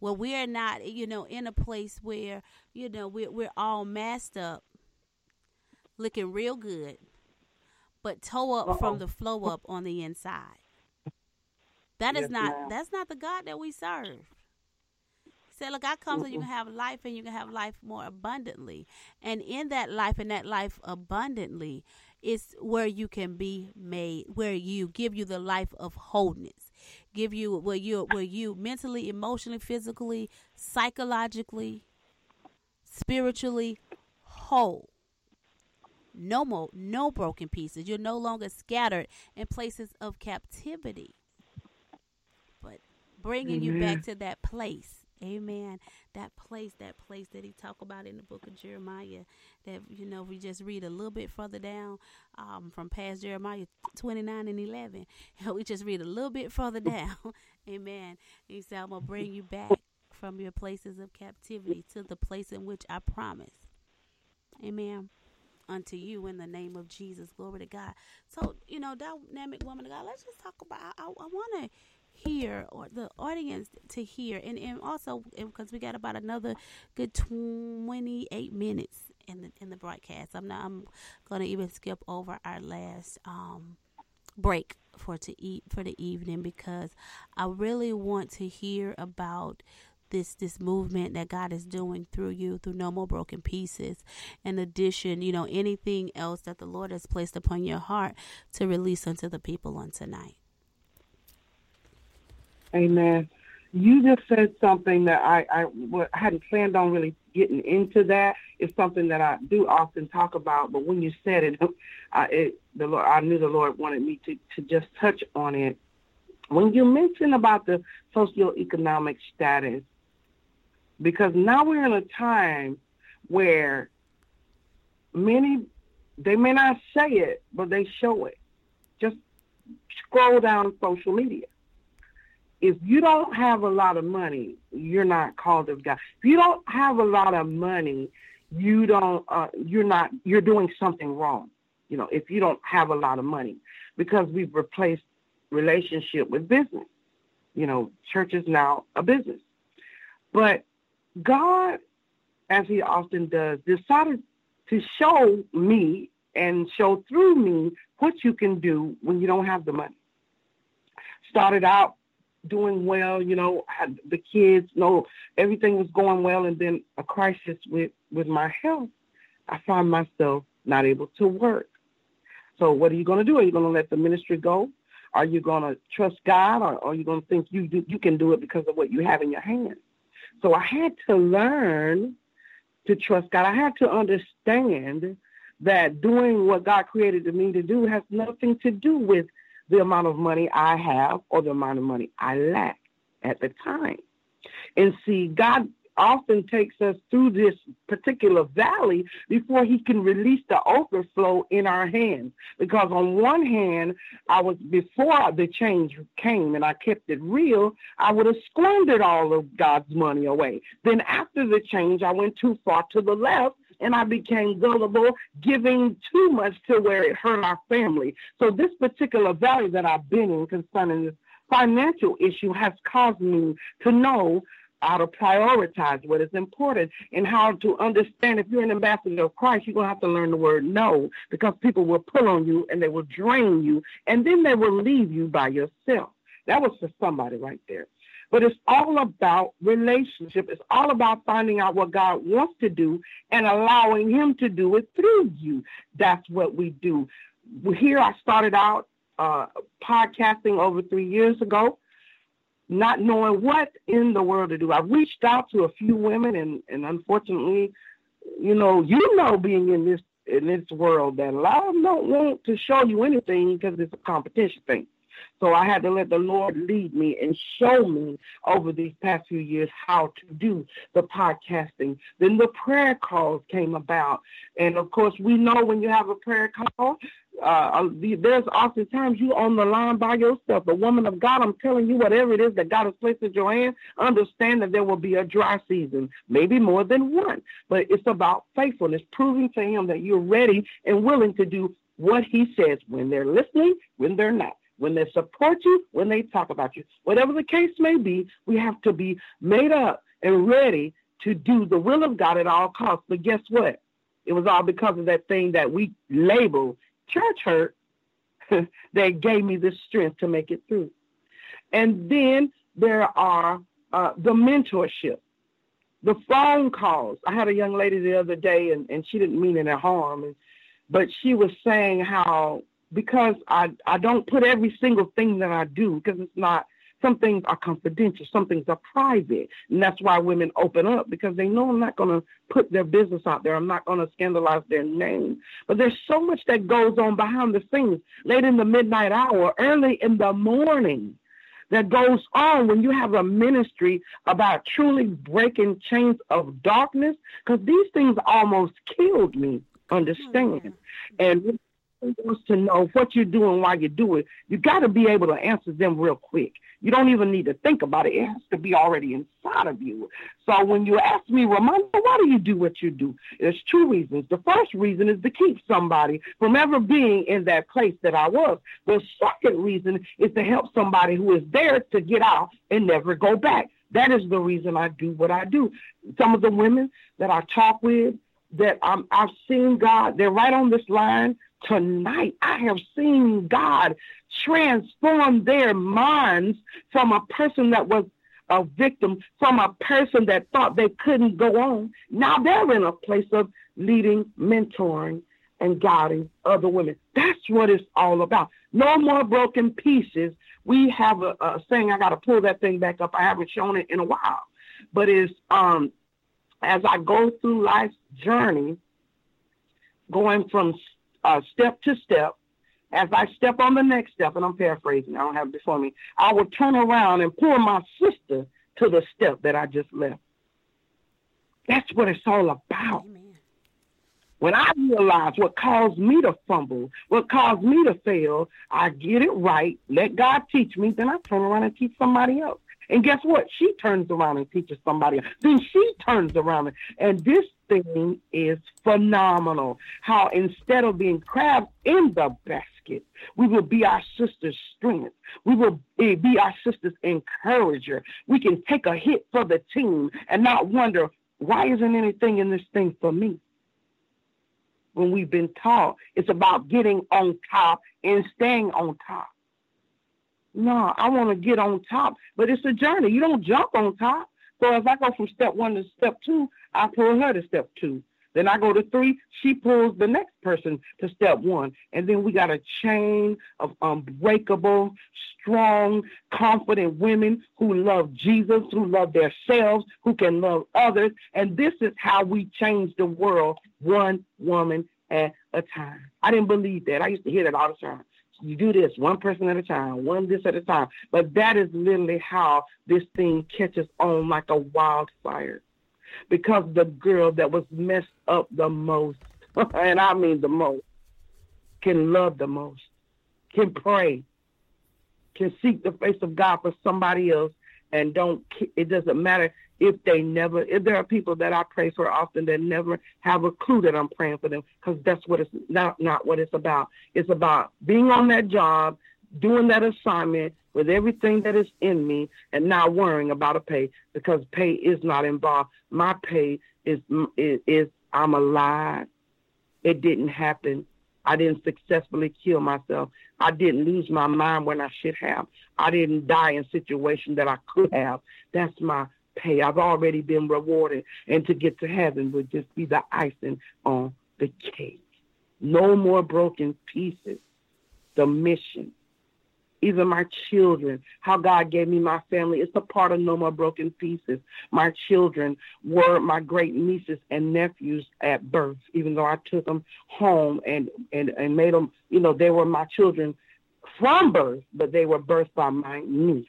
Well, we're not, you know, in a place where, you know, we're, we're all masked up, looking real good, but toe up Uh-oh. from the flow up on the inside. That is yes, not ma'am. that's not the God that we serve. He said, Look, I come so you can have life and you can have life more abundantly. And in that life and that life abundantly is where you can be made, where you give you the life of wholeness. Give you where you where you mentally, emotionally, physically, psychologically, spiritually whole no more, no broken pieces. You're no longer scattered in places of captivity, bringing Amen. you back to that place. Amen. That place, that place that he talked about in the book of Jeremiah. That you know, we just read a little bit further down um, from past Jeremiah twenty nine and eleven. we just read a little bit further down. Amen. He said, "I'm gonna bring you back from your places of captivity to the place in which I promised." Amen unto you in the name of Jesus. Glory to God. So, you know, dynamic woman of God, let's just talk about, I, I, I want to hear or the audience to hear. And, and also because we got about another good 28 minutes in the in the broadcast. I'm not i'm gonna even skip over our last um break for to eat for the evening because i really want to hear about this this movement that God is doing through you through no more broken pieces. In addition you know anything else that the Lord has placed upon your heart to release unto the people on tonight amen you just said something that I, I, I hadn't planned on really getting into that. It's something that I do often talk about, but when you said it, I, it the Lord, I knew the Lord wanted me to, to just touch on it. When you mention about the socioeconomic status because now we're in a time where many they may not say it, but they show it. Just scroll down social media. If you don't have a lot of money, you're not called of God. If you don't have a lot of money, you don't uh, you're not you're doing something wrong. You know, if you don't have a lot of money, because we've replaced relationship with business. You know, church is now a business. But God, as he often does, decided to show me and show through me what you can do when you don't have the money. Started out doing well, you know, had the kids, you know, everything was going well, and then a crisis with with my health. I find myself not able to work. So what are you going to do? Are you going to let the ministry go? Are you going to trust God, or, or are you going to think you do, you can do it because of what you have in your hands? So I had to learn to trust God. I had to understand that doing what God created me to do has nothing to do with the amount of money I have or the amount of money I lack at the time. And see, God often takes us through this particular valley before he can release the overflow in our hands. Because on one hand, I was before the change came and I kept it real, I would have squandered all of God's money away. Then after the change, I went too far to the left and I became gullible, giving too much to where it hurt our family. So this particular valley that I've been in concerning this financial issue has caused me to know how to prioritize what is important and how to understand if you're an ambassador of Christ, you're going to have to learn the word no because people will pull on you and they will drain you and then they will leave you by yourself. That was for somebody right there. But it's all about relationship. It's all about finding out what God wants to do and allowing Him to do it through you. That's what we do. Here, I started out uh, podcasting over three years ago not knowing what in the world to do. I reached out to a few women, and and unfortunately, you know, you know, being in this in this world, that a lot of them don't want to show you anything because it's a competition thing. So I had to let the Lord lead me and show me over these past few years how to do the podcasting. Then the prayer calls came about. And of course, we know when you have a prayer call, uh, there's oftentimes you on the line by yourself. The woman of God, I'm telling you, whatever it is that God has placed in your hand, understand that there will be a dry season, maybe more than one. But it's about faithfulness, proving to Him that you're ready and willing to do what He says when they're listening, when they're not when they support you, when they talk about you. Whatever the case may be, we have to be made up and ready to do the will of God at all costs. But guess what? It was all because of that thing that we label church hurt that gave me the strength to make it through. And then there are uh, the mentorship, the phone calls. I had a young lady the other day, and, and she didn't mean any harm, and, but she was saying how because I I don't put every single thing that I do because it's not some things are confidential, some things are private. And that's why women open up because they know I'm not going to put their business out there. I'm not going to scandalize their name. But there's so much that goes on behind the scenes, late in the midnight hour, early in the morning, that goes on when you have a ministry about truly breaking chains of darkness. Because these things almost killed me, oh, understand. Oh, and wants to know what you're doing while you do it, you got to be able to answer them real quick. You don't even need to think about it. It has to be already inside of you. So when you ask me, Ramonda, why do you do what you do? There's two reasons. The first reason is to keep somebody from ever being in that place that I was. The second reason is to help somebody who is there to get out and never go back. That is the reason I do what I do. Some of the women that I talk with, that I'm, I've seen God, they're right on this line tonight. I have seen God transform their minds from a person that was a victim, from a person that thought they couldn't go on. Now they're in a place of leading, mentoring, and guiding other women. That's what it's all about. No more broken pieces. We have a, a saying, I got to pull that thing back up. I haven't shown it in a while. But it's um, as I go through life's journey, going from uh, step to step. As I step on the next step, and I'm paraphrasing, I don't have it before me, I will turn around and pull my sister to the step that I just left. That's what it's all about. Amen. When I realize what caused me to fumble, what caused me to fail, I get it right, let God teach me, then I turn around and teach somebody else. And guess what? She turns around and teaches somebody else. Then she turns around. And this thing is phenomenal. How instead of being crabs in the basket, we will be our sister's strength. We will be our sister's encourager. We can take a hit for the team and not wonder, why isn't anything in this thing for me? When we've been taught, it's about getting on top and staying on top. No, I want to get on top, but it's a journey. You don't jump on top. So if I go from step one to step two, I pull her to step two. Then I go to three. She pulls the next person to step one. And then we got a chain of unbreakable, strong, confident women who love Jesus, who love themselves, who can love others. And this is how we change the world one woman at a time. I didn't believe that. I used to hear that all the time. You do this one person at a time, one this at a time. But that is literally how this thing catches on like a wildfire because the girl that was messed up the most, and I mean the most, can love the most, can pray, can seek the face of God for somebody else, and don't. It doesn't matter if they never. If there are people that I pray for often that never have a clue that I'm praying for them, because that's what it's not not what it's about. It's about being on that job, doing that assignment, with everything that is in me and not worrying about a pay because pay is not involved. My pay is, is, is I'm alive. It didn't happen. I didn't successfully kill myself. I didn't lose my mind when I should have. I didn't die in situation that I could have. That's my pay. I've already been rewarded. And to get to heaven would just be the icing on the cake. No more broken pieces. The mission even my children, how God gave me my family. It's a part of No More Broken Pieces. My children were my great nieces and nephews at birth, even though I took them home and, and, and made them, you know, they were my children from birth, but they were birthed by my niece.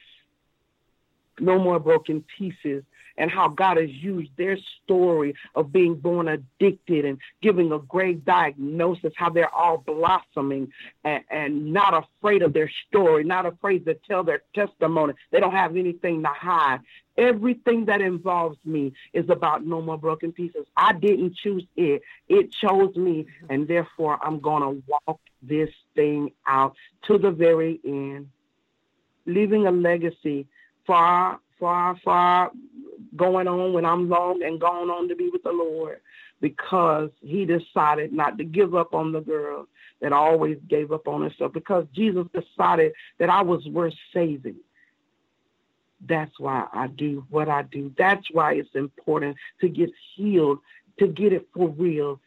No More Broken Pieces and how God has used their story of being born addicted and giving a great diagnosis, how they're all blossoming and, and not afraid of their story, not afraid to tell their testimony. They don't have anything to hide. Everything that involves me is about no more broken pieces. I didn't choose it. It chose me, and therefore I'm going to walk this thing out to the very end, leaving a legacy far, far, far going on when I'm long and gone on to be with the Lord because he decided not to give up on the girl that always gave up on herself because Jesus decided that I was worth saving. That's why I do what I do. That's why it's important to get healed, to get it for real.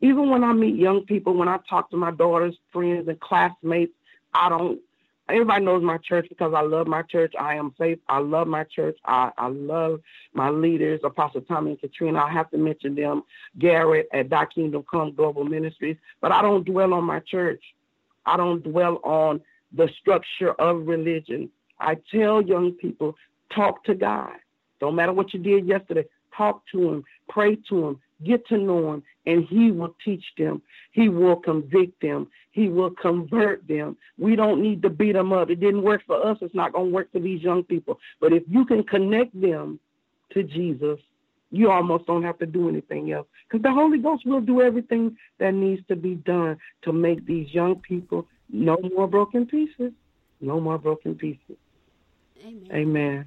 Even when I meet young people, when I talk to my daughter's friends and classmates, I don't everybody knows my church because I love my church. I am safe. I love my church. I, I love my leaders, Apostle Tommy and Katrina. I have to mention them, Garrett at Thy Kingdom Come Global Ministries. But I don't dwell on my church. I don't dwell on the structure of religion. I tell young people, talk to God. Don't matter what you did yesterday. Talk to him, pray to him, get to know him, and he will teach them. He will convict them. He will convert them. We don't need to beat them up. It didn't work for us. It's not going to work for these young people. But if you can connect them to Jesus, you almost don't have to do anything else because the Holy Ghost will do everything that needs to be done to make these young people no more broken pieces. No more broken pieces. Amen. Amen.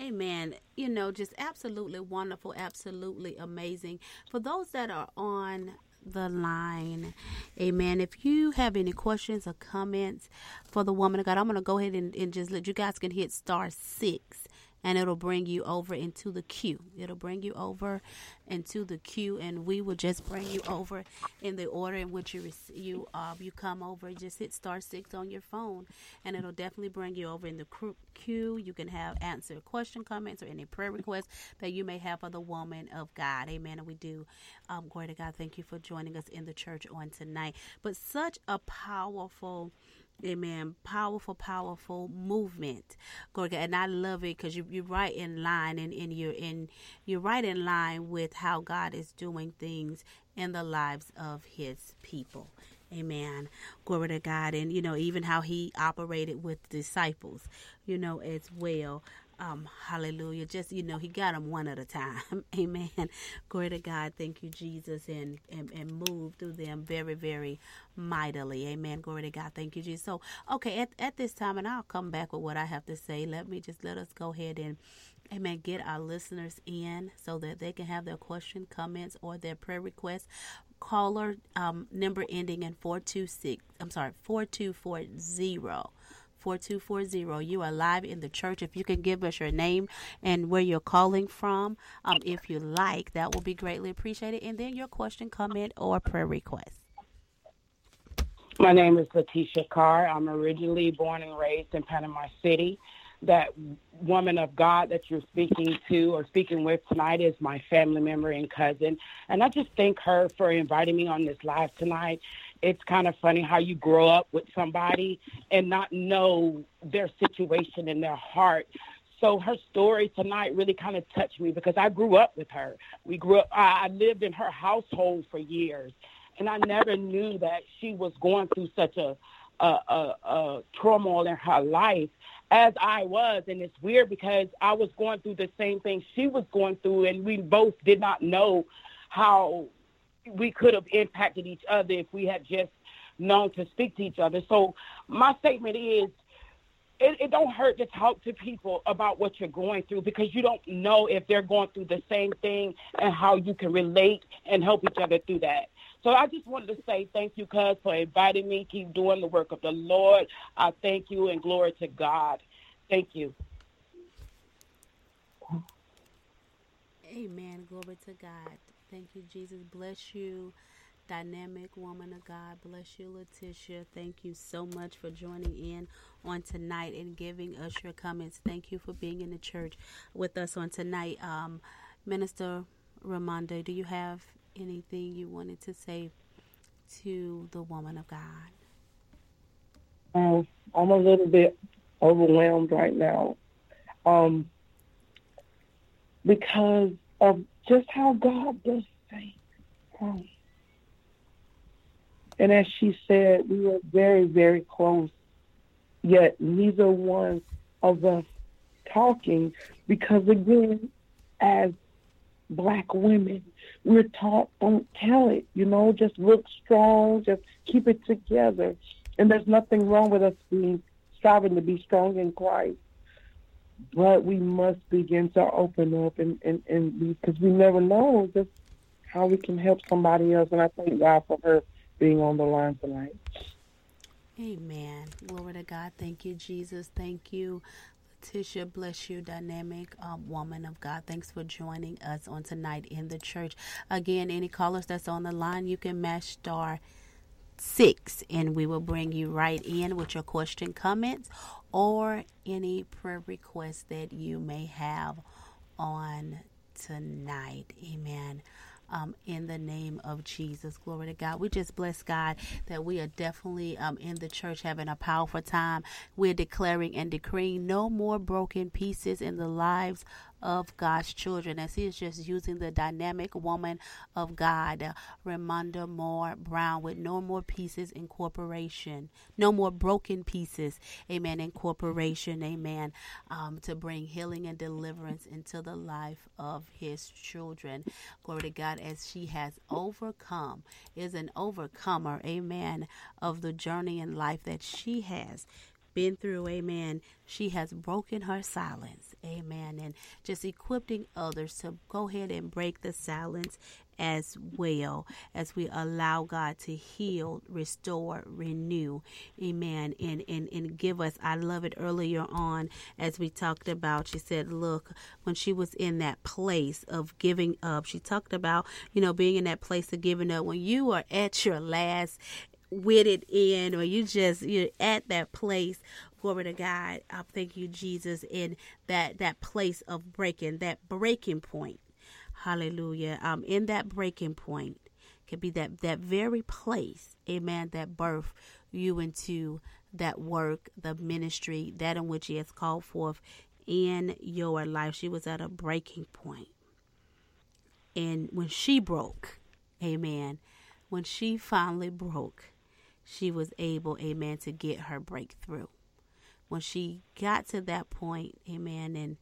Amen. You know, just absolutely wonderful, absolutely amazing. For those that are on the line, amen. If you have any questions or comments for the woman of God, I'm going to go ahead and, and just let you guys can hit star six and it'll bring you over into the queue. It'll bring you over into the queue, and we will just bring you over in the order in which you you uh, you come over. Just hit star six on your phone, and it'll definitely bring you over in the queue. You can have answer question, comments, or any prayer requests that you may have for the woman of God. Amen. And we do. Um, glory to God. Thank you for joining us in the church on tonight. But such a powerful Amen. Powerful, powerful movement. Gorga, And I love it because you, you're right in line and, and you're in you're right in line with how God is doing things in the lives of his people. Amen. Glory to God. And, you know, even how he operated with disciples, you know, as well. Um, hallelujah. Just, you know, he got them one at a time. Amen. Glory to God. Thank you, Jesus. And, and, and move through them very, very mightily. Amen. Glory to God. Thank you, Jesus. So, okay, at, at this time, and I'll come back with what I have to say. Let me just let us go ahead and Amen. Get our listeners in so that they can have their question, comments, or their prayer requests. Caller um, number ending in 426. I'm sorry, 4240. 4240. You are live in the church. If you can give us your name and where you're calling from, um, if you like, that will be greatly appreciated. And then your question, comment, or prayer request. My name is Letitia Carr. I'm originally born and raised in Panama City. That woman of God that you're speaking to or speaking with tonight is my family member and cousin. And I just thank her for inviting me on this live tonight. It's kind of funny how you grow up with somebody and not know their situation and their heart. So her story tonight really kind of touched me because I grew up with her. We grew up, I lived in her household for years and I never knew that she was going through such a, a, a, a turmoil in her life as I was. And it's weird because I was going through the same thing she was going through, and we both did not know how we could have impacted each other if we had just known to speak to each other. So my statement is it, it, don't hurt to talk to people about what you're going through because you don't know if they're going through the same thing and how you can relate and help each other through that. So I just wanted to say thank you, cuz, for inviting me. Keep doing the work of the Lord. I thank you and glory to God. Thank you. Amen. Glory to God. Thank you, Jesus. Bless you, dynamic woman of God. Bless you, Letitia. Thank you so much for joining in on tonight and giving us your comments. Thank you for being in the church with us on tonight. Um, Minister Ramonda, do you have anything you wanted to say to the woman of God? Um, I'm a little bit overwhelmed right now um, because of just how God does things. Um, and as she said, we were very, very close, yet neither one of us talking because, again, as black women, we're taught don't tell it, you know, just look strong, just keep it together. And there's nothing wrong with us being striving to be strong in Christ. But we must begin to open up and, and, and because we never know just how we can help somebody else. And I thank God for her being on the line tonight. Amen. Glory to God. Thank you, Jesus. Thank you, Tisha, bless you, dynamic um, woman of God. Thanks for joining us on tonight in the church. Again, any callers that's on the line, you can mash star six, and we will bring you right in with your question, comments, or any prayer requests that you may have on tonight. Amen um, in the name of Jesus. Glory to God. We just bless God that we are definitely um, in the church having a powerful time. We're declaring and decreeing no more broken pieces in the lives of God's children. As he is just using the dynamic woman of God, Ramonda Moore Brown, with no more pieces incorporation, no more broken pieces, amen, incorporation, amen, um, to bring healing and deliverance into the life of his children. Glory to God, as she has overcome, is an overcomer, amen, of the journey in life that she has been through, amen, she has broken her silence, amen, and just equipping others to go ahead and break the silence as well as we allow God to heal, restore, renew, amen, and, and, and give us. I love it earlier on as we talked about. She said, Look, when she was in that place of giving up, she talked about, you know, being in that place of giving up. When you are at your last, with it in or you just you're at that place glory to god. I thank you jesus in that that place of breaking that breaking point. Hallelujah. Um in that breaking point could be that that very place amen that birth you into that work the ministry that in which he has called forth in your life. She was at a breaking point. And when she broke amen when she finally broke she was able, amen, to get her breakthrough. When she got to that point, amen, and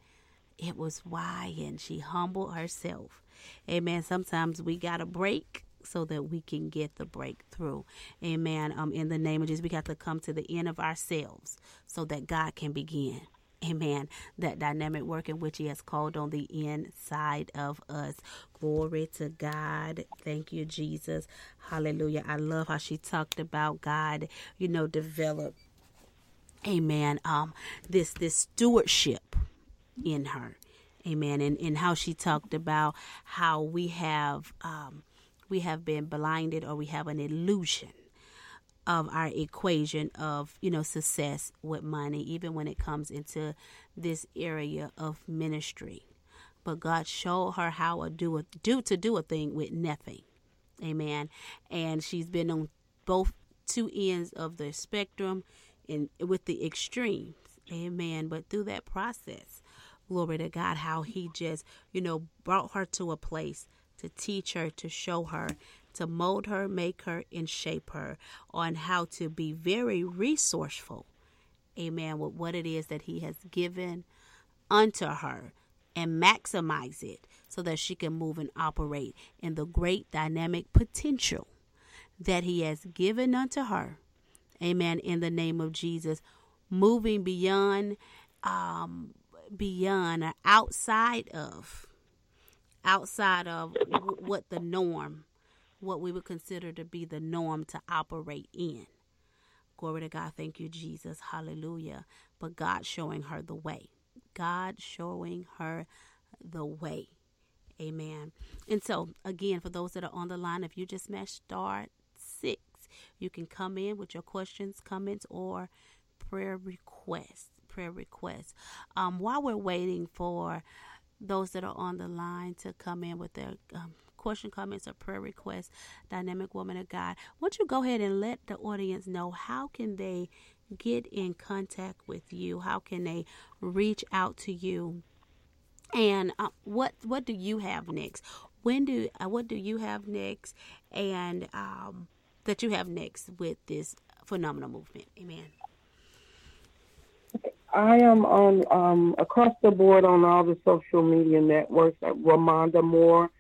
it was why, and she humbled herself. Amen. Sometimes we got to break so that we can get the breakthrough. Amen. Um, in the name of Jesus, we got to come to the end of ourselves so that God can begin. Amen. That dynamic work in which He has called on the inside of us. Glory to God. Thank you, Jesus. Hallelujah. I love how she talked about God, you know, develop amen. Um this this stewardship in her. Amen. And and how she talked about how we have um we have been blinded or we have an illusion of our equation of you know success with money even when it comes into this area of ministry. But god showed her how to do a, do to do a thing with nothing. Amen. And she's been on both two ends of the spectrum and with the extremes. Amen. But through that process glory to god how he just you know brought her to a place to teach her to show her to mold her, make her, and shape her on how to be very resourceful, amen, with what it is that He has given unto her and maximize it so that she can move and operate in the great dynamic potential that He has given unto her, amen, in the name of Jesus, moving beyond. Um, beyond or outside of outside of what the norm what we would consider to be the norm to operate in. Glory to God. Thank you, Jesus. Hallelujah. But God showing her the way. God showing her the way. Amen. And so, again, for those that are on the line, if you just smash star six, you can come in with your questions, comments, or prayer requests. Prayer requests. Um, while we're waiting for those that are on the line to come in with their um, question, comments, or prayer requests, Dynamic Woman of God, won't you go ahead and let the audience know how can they get in contact with you? How can they reach out to you? And uh, what what do you have next? When do uh, what do you have next? And um, that you have next with this phenomenal movement? Amen. I am on um, across the board on all the social media networks at Ramonda Moore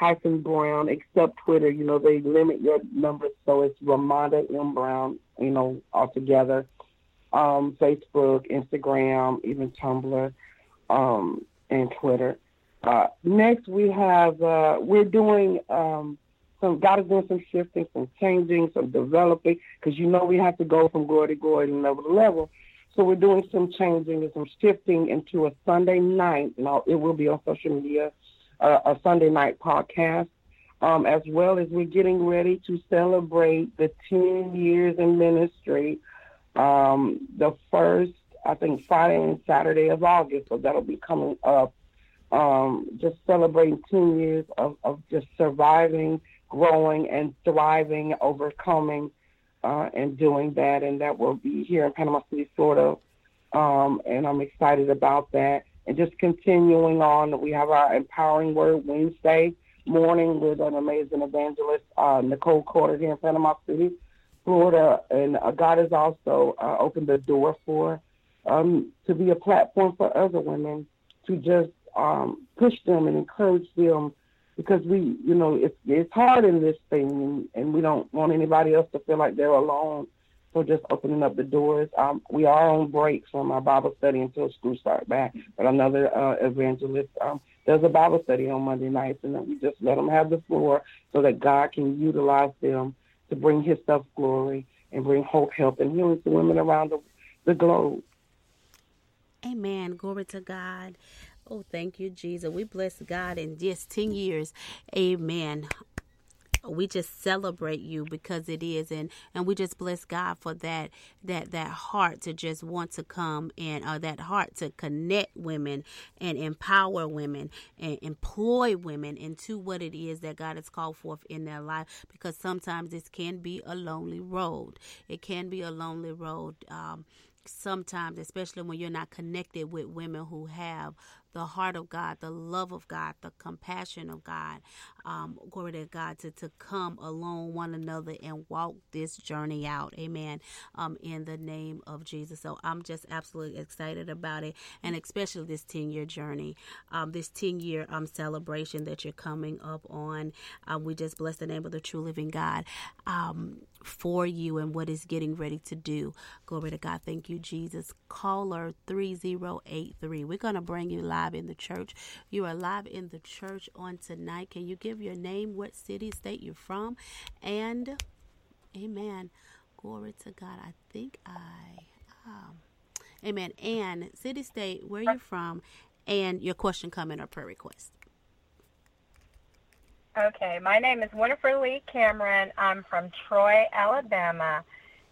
hyphen Brown, except Twitter. You know, they limit your numbers, so it's Ramonda M Brown. You know, altogether. Um, Facebook, Instagram, even Tumblr, um, and Twitter. Uh, next, we have uh, we're doing um, God is doing some shifting, some changing, some developing, because you know we have to go from glory to glory and level to level. So we're doing some changing and some shifting into a Sunday night. Now it will be on social media uh, a Sunday night podcast, um, as well as we're getting ready to celebrate the 10 years in ministry. Um, the first, I think, Friday and Saturday of August, so that'll be coming up. Um, just celebrating 10 years of, of just surviving, growing, and thriving, overcoming, uh, and doing that. And that will be here in Panama City, Florida. Um, and I'm excited about that and just continuing on. We have our Empowering Word Wednesday morning with an amazing evangelist, uh, Nicole Carter here in Panama City, Florida. And uh, God has also uh, opened the door for um, to be a platform for other women to just um, push them and encourage them because we, you know, it's it's hard in this thing, and, and we don't want anybody else to feel like they're alone. So just opening up the doors. Um, we are on break from our Bible study until school starts back. But another uh, evangelist um, does a Bible study on Monday nights, and we just let them have the floor so that God can utilize them to bring His self glory and bring hope, help, and healing to women around the, the globe. Amen. Glory to God. Oh, thank you, Jesus. We bless God in just 10 years. Amen we just celebrate you because it is and and we just bless god for that that that heart to just want to come and uh, that heart to connect women and empower women and employ women into what it is that god has called forth in their life because sometimes this can be a lonely road it can be a lonely road um, sometimes, especially when you're not connected with women who have the heart of God, the love of God, the compassion of God. Um, glory to God to, to come along one another and walk this journey out. Amen. Um, in the name of Jesus. So I'm just absolutely excited about it, and especially this 10 year journey, um, this 10 year um, celebration that you're coming up on. Um, we just bless the name of the true living God um, for you and what is getting ready to do. Glory to God. Thank you, Jesus. Caller 3083. We're going to bring you live in the church. You are live in the church on tonight. Can you give your name, what city, state you're from? And amen. Glory to God. I think I um Amen. And city, state, where you're from, and your question, comment, or prayer request. Okay, my name is Winifred Lee Cameron. I'm from Troy, Alabama,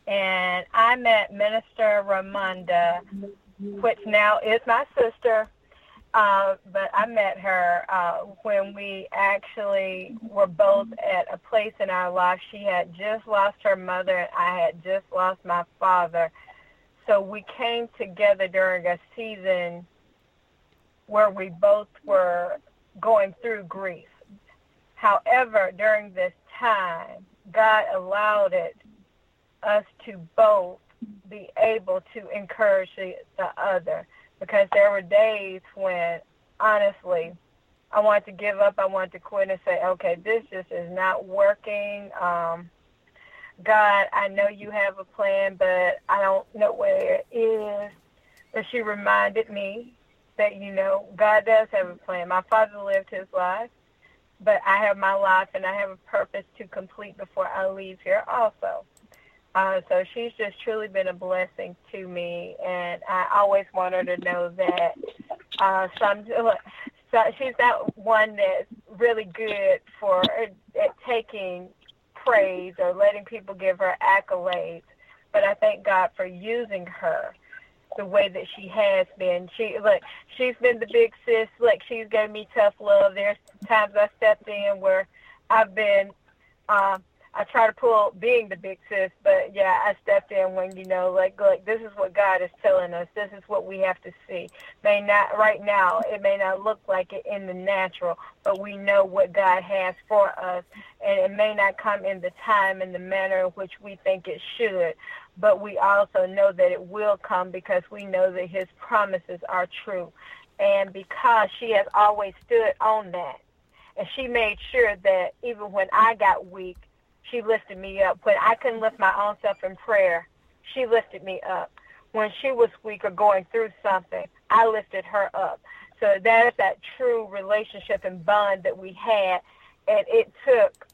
and I met Minister Ramonda, which now is my sister. Uh, but I met her uh, when we actually were both at a place in our life. She had just lost her mother, and I had just lost my father. So we came together during a season where we both were going through grief. However, during this time, God allowed it us to both be able to encourage the, the other because there were days when honestly I wanted to give up, I wanted to quit and say, okay, this just is not working. Um, God, I know you have a plan, but I don't know where it is. But she reminded me that, you know, God does have a plan. My father lived his life, but I have my life and I have a purpose to complete before I leave here also. Uh, so she's just truly been a blessing to me, and I always want her to know that uh, some so she's not one that's really good for at taking praise or letting people give her accolades. But I thank God for using her the way that she has been. She look, she's been the big sis. Look, she's gave me tough love. There's times I stepped in where I've been uh, I try to pull being the big sis, but yeah, I stepped in when you know, like, like this is what God is telling us. This is what we have to see. May not right now, it may not look like it in the natural, but we know what God has for us, and it may not come in the time and the manner in which we think it should, but we also know that it will come because we know that His promises are true, and because she has always stood on that, and she made sure that even when I got weak she lifted me up. When I couldn't lift my own self in prayer, she lifted me up. When she was weak or going through something, I lifted her up. So that is that true relationship and bond that we had. And it took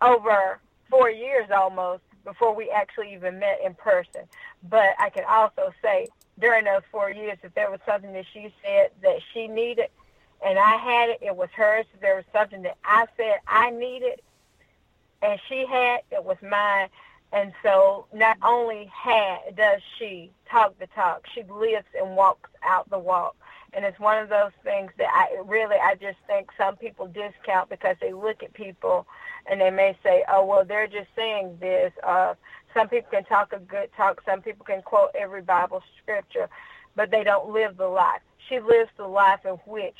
over four years almost before we actually even met in person. But I can also say during those four years, if there was something that she said that she needed and I had it, it was hers. If there was something that I said I needed, and she had it was mine. And so not only had does she talk the talk, she lives and walks out the walk. And it's one of those things that I really I just think some people discount because they look at people and they may say, Oh well they're just saying this. Uh some people can talk a good talk, some people can quote every Bible scripture, but they don't live the life. She lives the life in which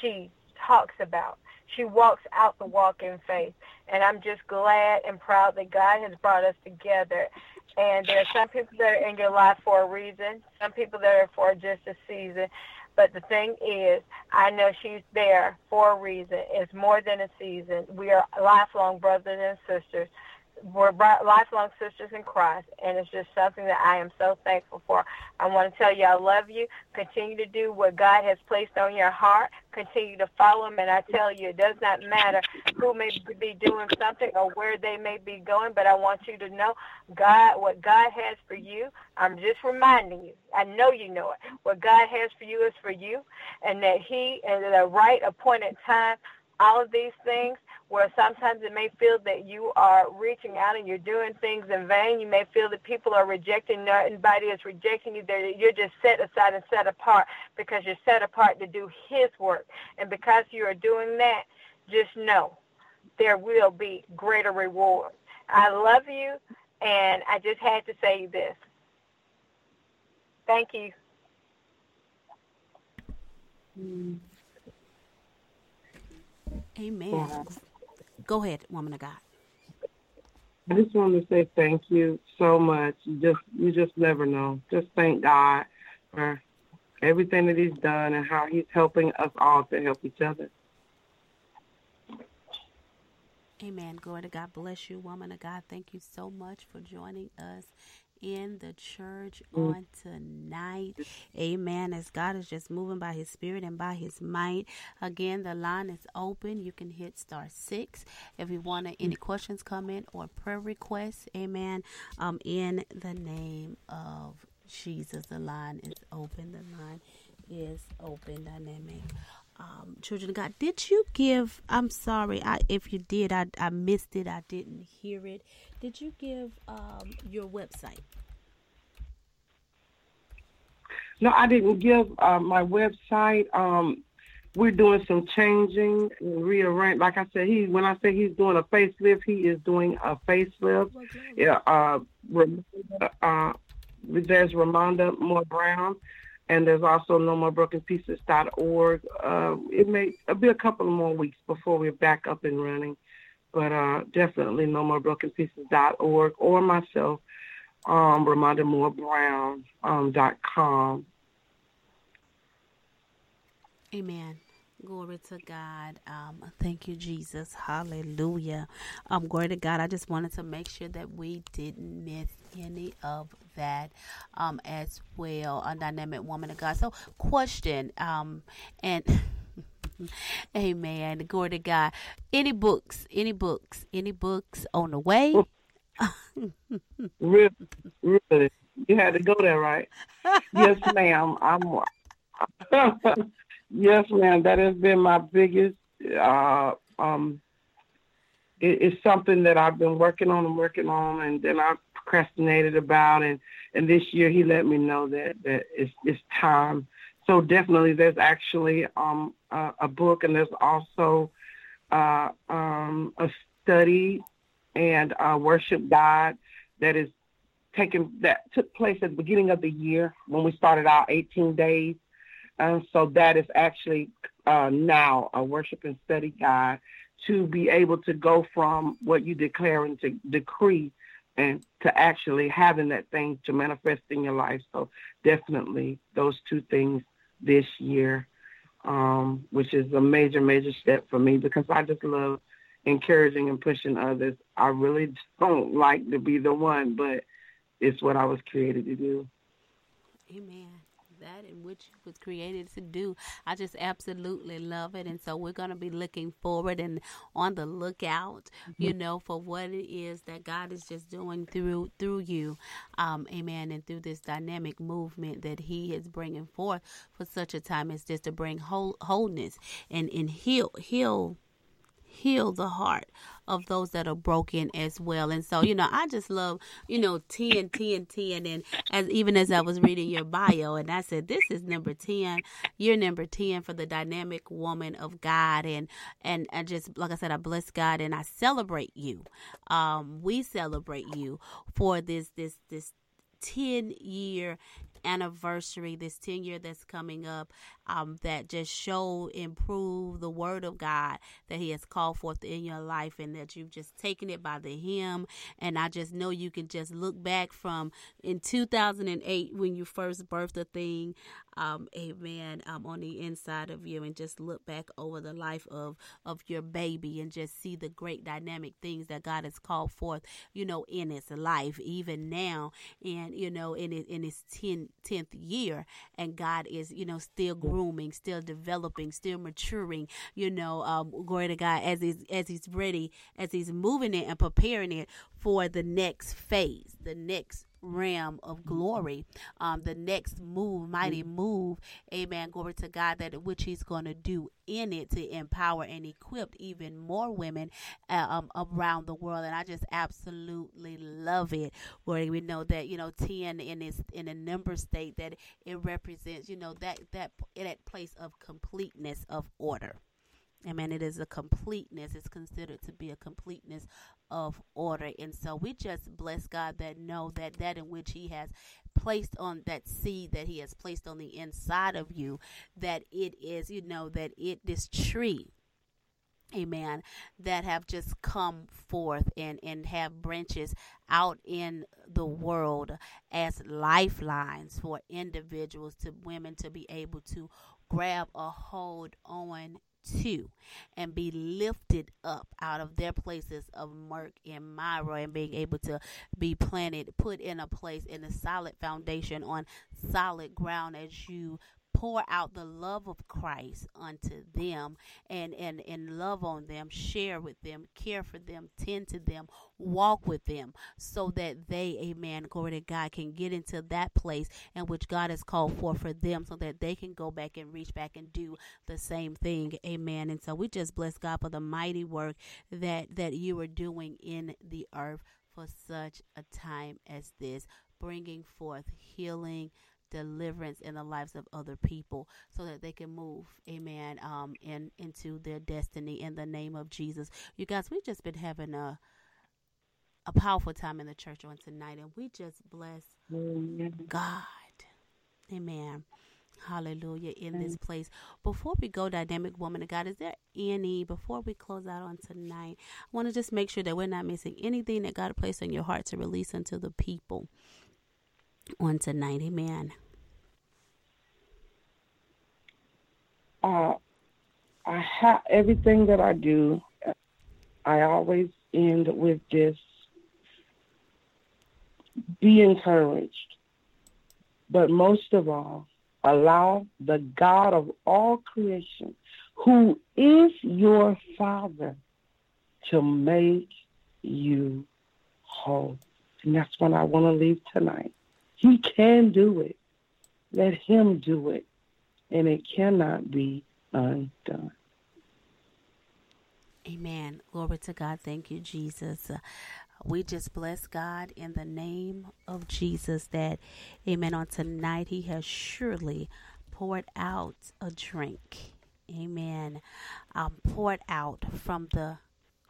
she talks about. She walks out the walk in faith. And I'm just glad and proud that God has brought us together. And there are some people that are in your life for a reason, some people that are for just a season. But the thing is, I know she's there for a reason. It's more than a season. We are lifelong brothers and sisters we're lifelong sisters in Christ, and it's just something that I am so thankful for. I want to tell you I love you. Continue to do what God has placed on your heart. Continue to follow Him, and I tell you, it does not matter who may be doing something or where they may be going, but I want you to know God, what God has for you. I'm just reminding you. I know you know it. What God has for you is for you, and that He, at the right appointed time, all of these things where sometimes it may feel that you are reaching out and you're doing things in vain. You may feel that people are rejecting, you. nobody is rejecting you. That you're just set aside and set apart because you're set apart to do His work. And because you are doing that, just know there will be greater reward. I love you, and I just had to say this. Thank you. Mm. Amen. Yeah. Go ahead, woman of God. I just want to say thank you so much. You just you just never know. Just thank God for everything that He's done and how He's helping us all to help each other. Amen. Glory to God. Bless you, woman of God. Thank you so much for joining us in the church mm. on tonight. Amen. As God is just moving by his spirit and by his might. Again, the line is open. You can hit star six if you want any questions, comment, or prayer requests. Amen. Um, in the name of Jesus. The line is open. The line is open. Dynamic. Um, children of God, did you give? I'm sorry, I, if you did, I, I missed it. I didn't hear it. Did you give um, your website? No, I didn't give uh, my website. Um, we're doing some changing and rearrange. Like I said, he when I say he's doing a facelift, he is doing a facelift. Yeah, uh, uh, there's Ramonda Moore Brown, and there's also No More Broken Pieces.org. Uh, it may be a couple of more weeks before we're back up and running, but uh, definitely No More Broken Pieces.org or myself, um, Ramonda Moore Brown um. Amen. Glory to God. Um, thank you, Jesus. Hallelujah. Um, glory to God. I just wanted to make sure that we didn't miss any of that um, as well. A dynamic woman of God. So, question. Um, and Amen. Glory to God. Any books? Any books? Any books on the way? really, really, you had to go there, right? yes, ma'am. I'm. Yes, ma'am. That has been my biggest. Uh, um, it, it's something that I've been working on and working on, and then I procrastinated about, and and this year he let me know that that it's it's time. So definitely, there's actually um uh, a book, and there's also uh, um, a study and a worship guide that is taken that took place at the beginning of the year when we started our 18 days and so that is actually uh, now a worship and study guide to be able to go from what you declare into decree and to actually having that thing to manifest in your life. So definitely those two things this year, um, which is a major, major step for me because I just love encouraging and pushing others. I really don't like to be the one, but it's what I was created to do. Amen that and which was created to do. I just absolutely love it. And so we're going to be looking forward and on the lookout, mm-hmm. you know, for what it is that God is just doing through through you. Um, amen. And through this dynamic movement that he is bringing forth for such a time as this to bring whole, wholeness and, and heal, heal heal the heart of those that are broken as well. And so, you know, I just love, you know, 10, 10, 10. And as even as I was reading your bio, and I said, this is number 10, you're number 10 for the dynamic woman of God. And, and, and just, like I said, I bless God and I celebrate you. Um, we celebrate you for this, this, this 10 year anniversary, this 10 year that's coming up, um, that just show, improve the word of God that He has called forth in your life and that you've just taken it by the hem. And I just know you can just look back from in 2008 when you first birthed a thing, um, amen, um, on the inside of you and just look back over the life of, of your baby and just see the great dynamic things that God has called forth, you know, in its life, even now, and, you know, in, in its 10, 10th year. And God is, you know, still grooming, still developing, still maturing. You know, um, glory to God as he's as he's ready, as he's moving it and preparing it for the next phase, the next realm of glory. Um the next move mighty move amen glory to god that which he's going to do in it to empower and equip even more women uh, um, around the world. And i just absolutely love it. Where we know that you know 10 in its in a number state that it represents you know that that that place of completeness of order. Amen. It is a completeness. It's considered to be a completeness of order. And so we just bless God that know that that in which He has placed on that seed that He has placed on the inside of you, that it is, you know, that it this tree amen that have just come forth and and have branches out in the world as lifelines for individuals to women to be able to grab a hold on to and be lifted up out of their places of murk and mire and being able to be planted, put in a place in a solid foundation on solid ground as you pour out the love of Christ unto them and, and, and love on them, share with them, care for them, tend to them, walk with them so that they, amen, glory to God, can get into that place in which God has called for for them so that they can go back and reach back and do the same thing. Amen. And so we just bless God for the mighty work that, that you are doing in the earth for such a time as this, bringing forth healing, deliverance in the lives of other people so that they can move amen um in into their destiny in the name of jesus. You guys we've just been having a a powerful time in the church on tonight and we just bless god. Amen. Hallelujah in this place. Before we go dynamic woman of god is there any before we close out on tonight i want to just make sure that we're not missing anything that god placed on your heart to release unto the people on tonight. Amen. Uh, I have everything that I do. I always end with this: be encouraged, but most of all, allow the God of all creation, who is your Father, to make you whole. And that's what I want to leave tonight. He can do it. Let him do it. And it cannot be undone. Amen. Glory to God. Thank you, Jesus. Uh, we just bless God in the name of Jesus that, amen, on tonight he has surely poured out a drink. Amen. Um, poured out from the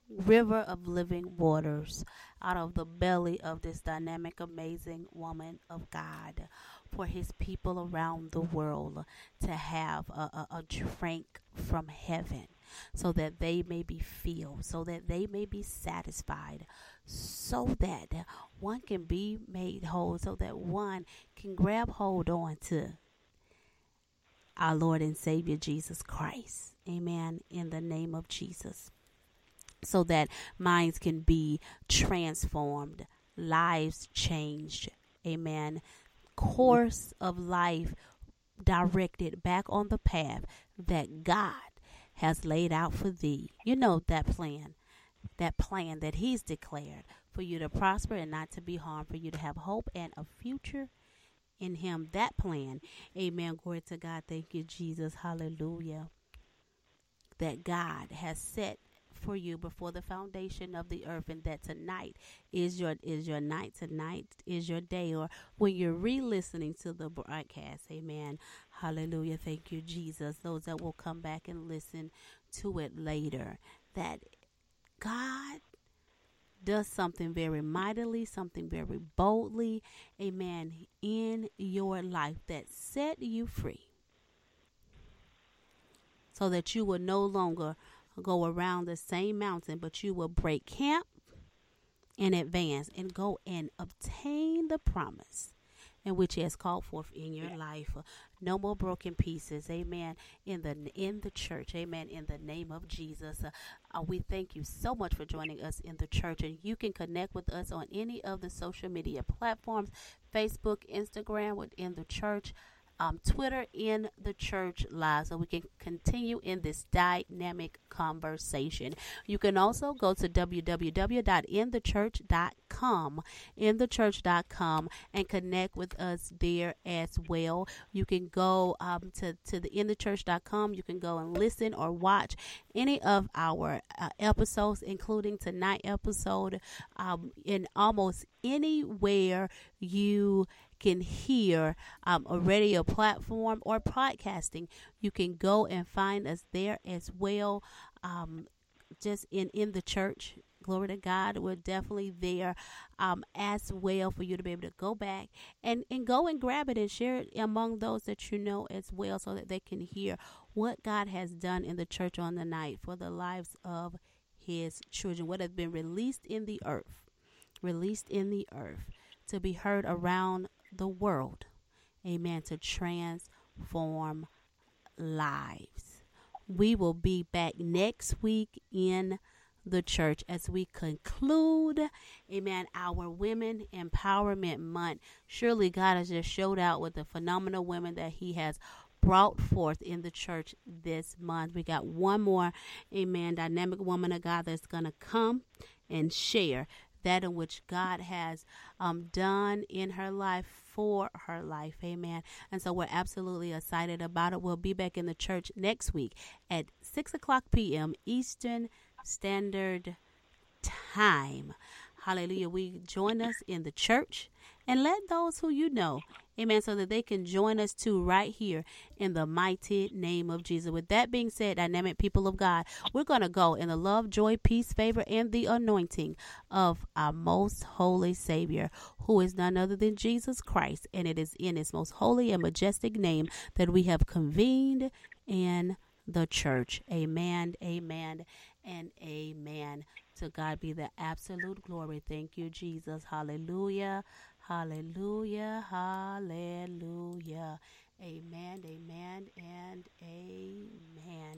river of living waters out of the belly of this dynamic, amazing woman of God for his people around the world to have a, a, a drink from heaven so that they may be filled, so that they may be satisfied, so that one can be made whole, so that one can grab hold on to our Lord and Savior Jesus Christ. Amen. In the name of Jesus so that minds can be transformed, lives changed. Amen. Course of life directed back on the path that God has laid out for thee. You know that plan, that plan that He's declared for you to prosper and not to be harmed, for you to have hope and a future in Him. That plan. Amen. Glory to God. Thank you, Jesus. Hallelujah. That God has set for you before the foundation of the earth and that tonight is your is your night. Tonight is your day or when you're re-listening to the broadcast. Amen. Hallelujah. Thank you jesus. Those that will come back and listen to it later that god does something very mightily, something very boldly, amen, in your life that set you free so that you will no longer go around the same mountain, but you will break camp in advance and go and obtain the promise in which he has called forth in your life. No more broken pieces. Amen. In the in the church. Amen. In the name of Jesus. Uh, uh, we thank you so much for joining us in the church. And you can connect with us on any of the social media platforms Facebook, Instagram, within the church um, Twitter in the church live so we can continue in this dynamic conversation. You can also go to www.inthechurch.com, inthechurch.com, and connect with us there as well. You can go um, to, to the inthechurch.com. You can go and listen or watch any of our uh, episodes, including tonight episode, um, in almost anywhere you can hear um, a radio platform or podcasting, you can go and find us there as well. Um, just in in the church glory to god we're definitely there um, as well for you to be able to go back and and go and grab it and share it among those that you know as well so that they can hear what god has done in the church on the night for the lives of his children what has been released in the earth released in the earth to be heard around the world, amen, to transform lives. We will be back next week in the church as we conclude, amen, our Women Empowerment Month. Surely God has just showed out with the phenomenal women that He has brought forth in the church this month. We got one more, amen, dynamic woman of God that's going to come and share that in which God has um, done in her life for her life. Amen. And so we're absolutely excited about it. We'll be back in the church next week at 6 o'clock p.m. Eastern Standard Time. Hallelujah. We join us in the church and let those who you know, amen, so that they can join us too right here in the mighty name of Jesus. With that being said, dynamic people of God, we're going to go in the love, joy, peace, favor, and the anointing of our most holy Savior, who is none other than Jesus Christ. And it is in his most holy and majestic name that we have convened in the church. Amen, amen, and amen. To God be the absolute glory. Thank you, Jesus. Hallelujah. Hallelujah, hallelujah. Amen, amen, and amen.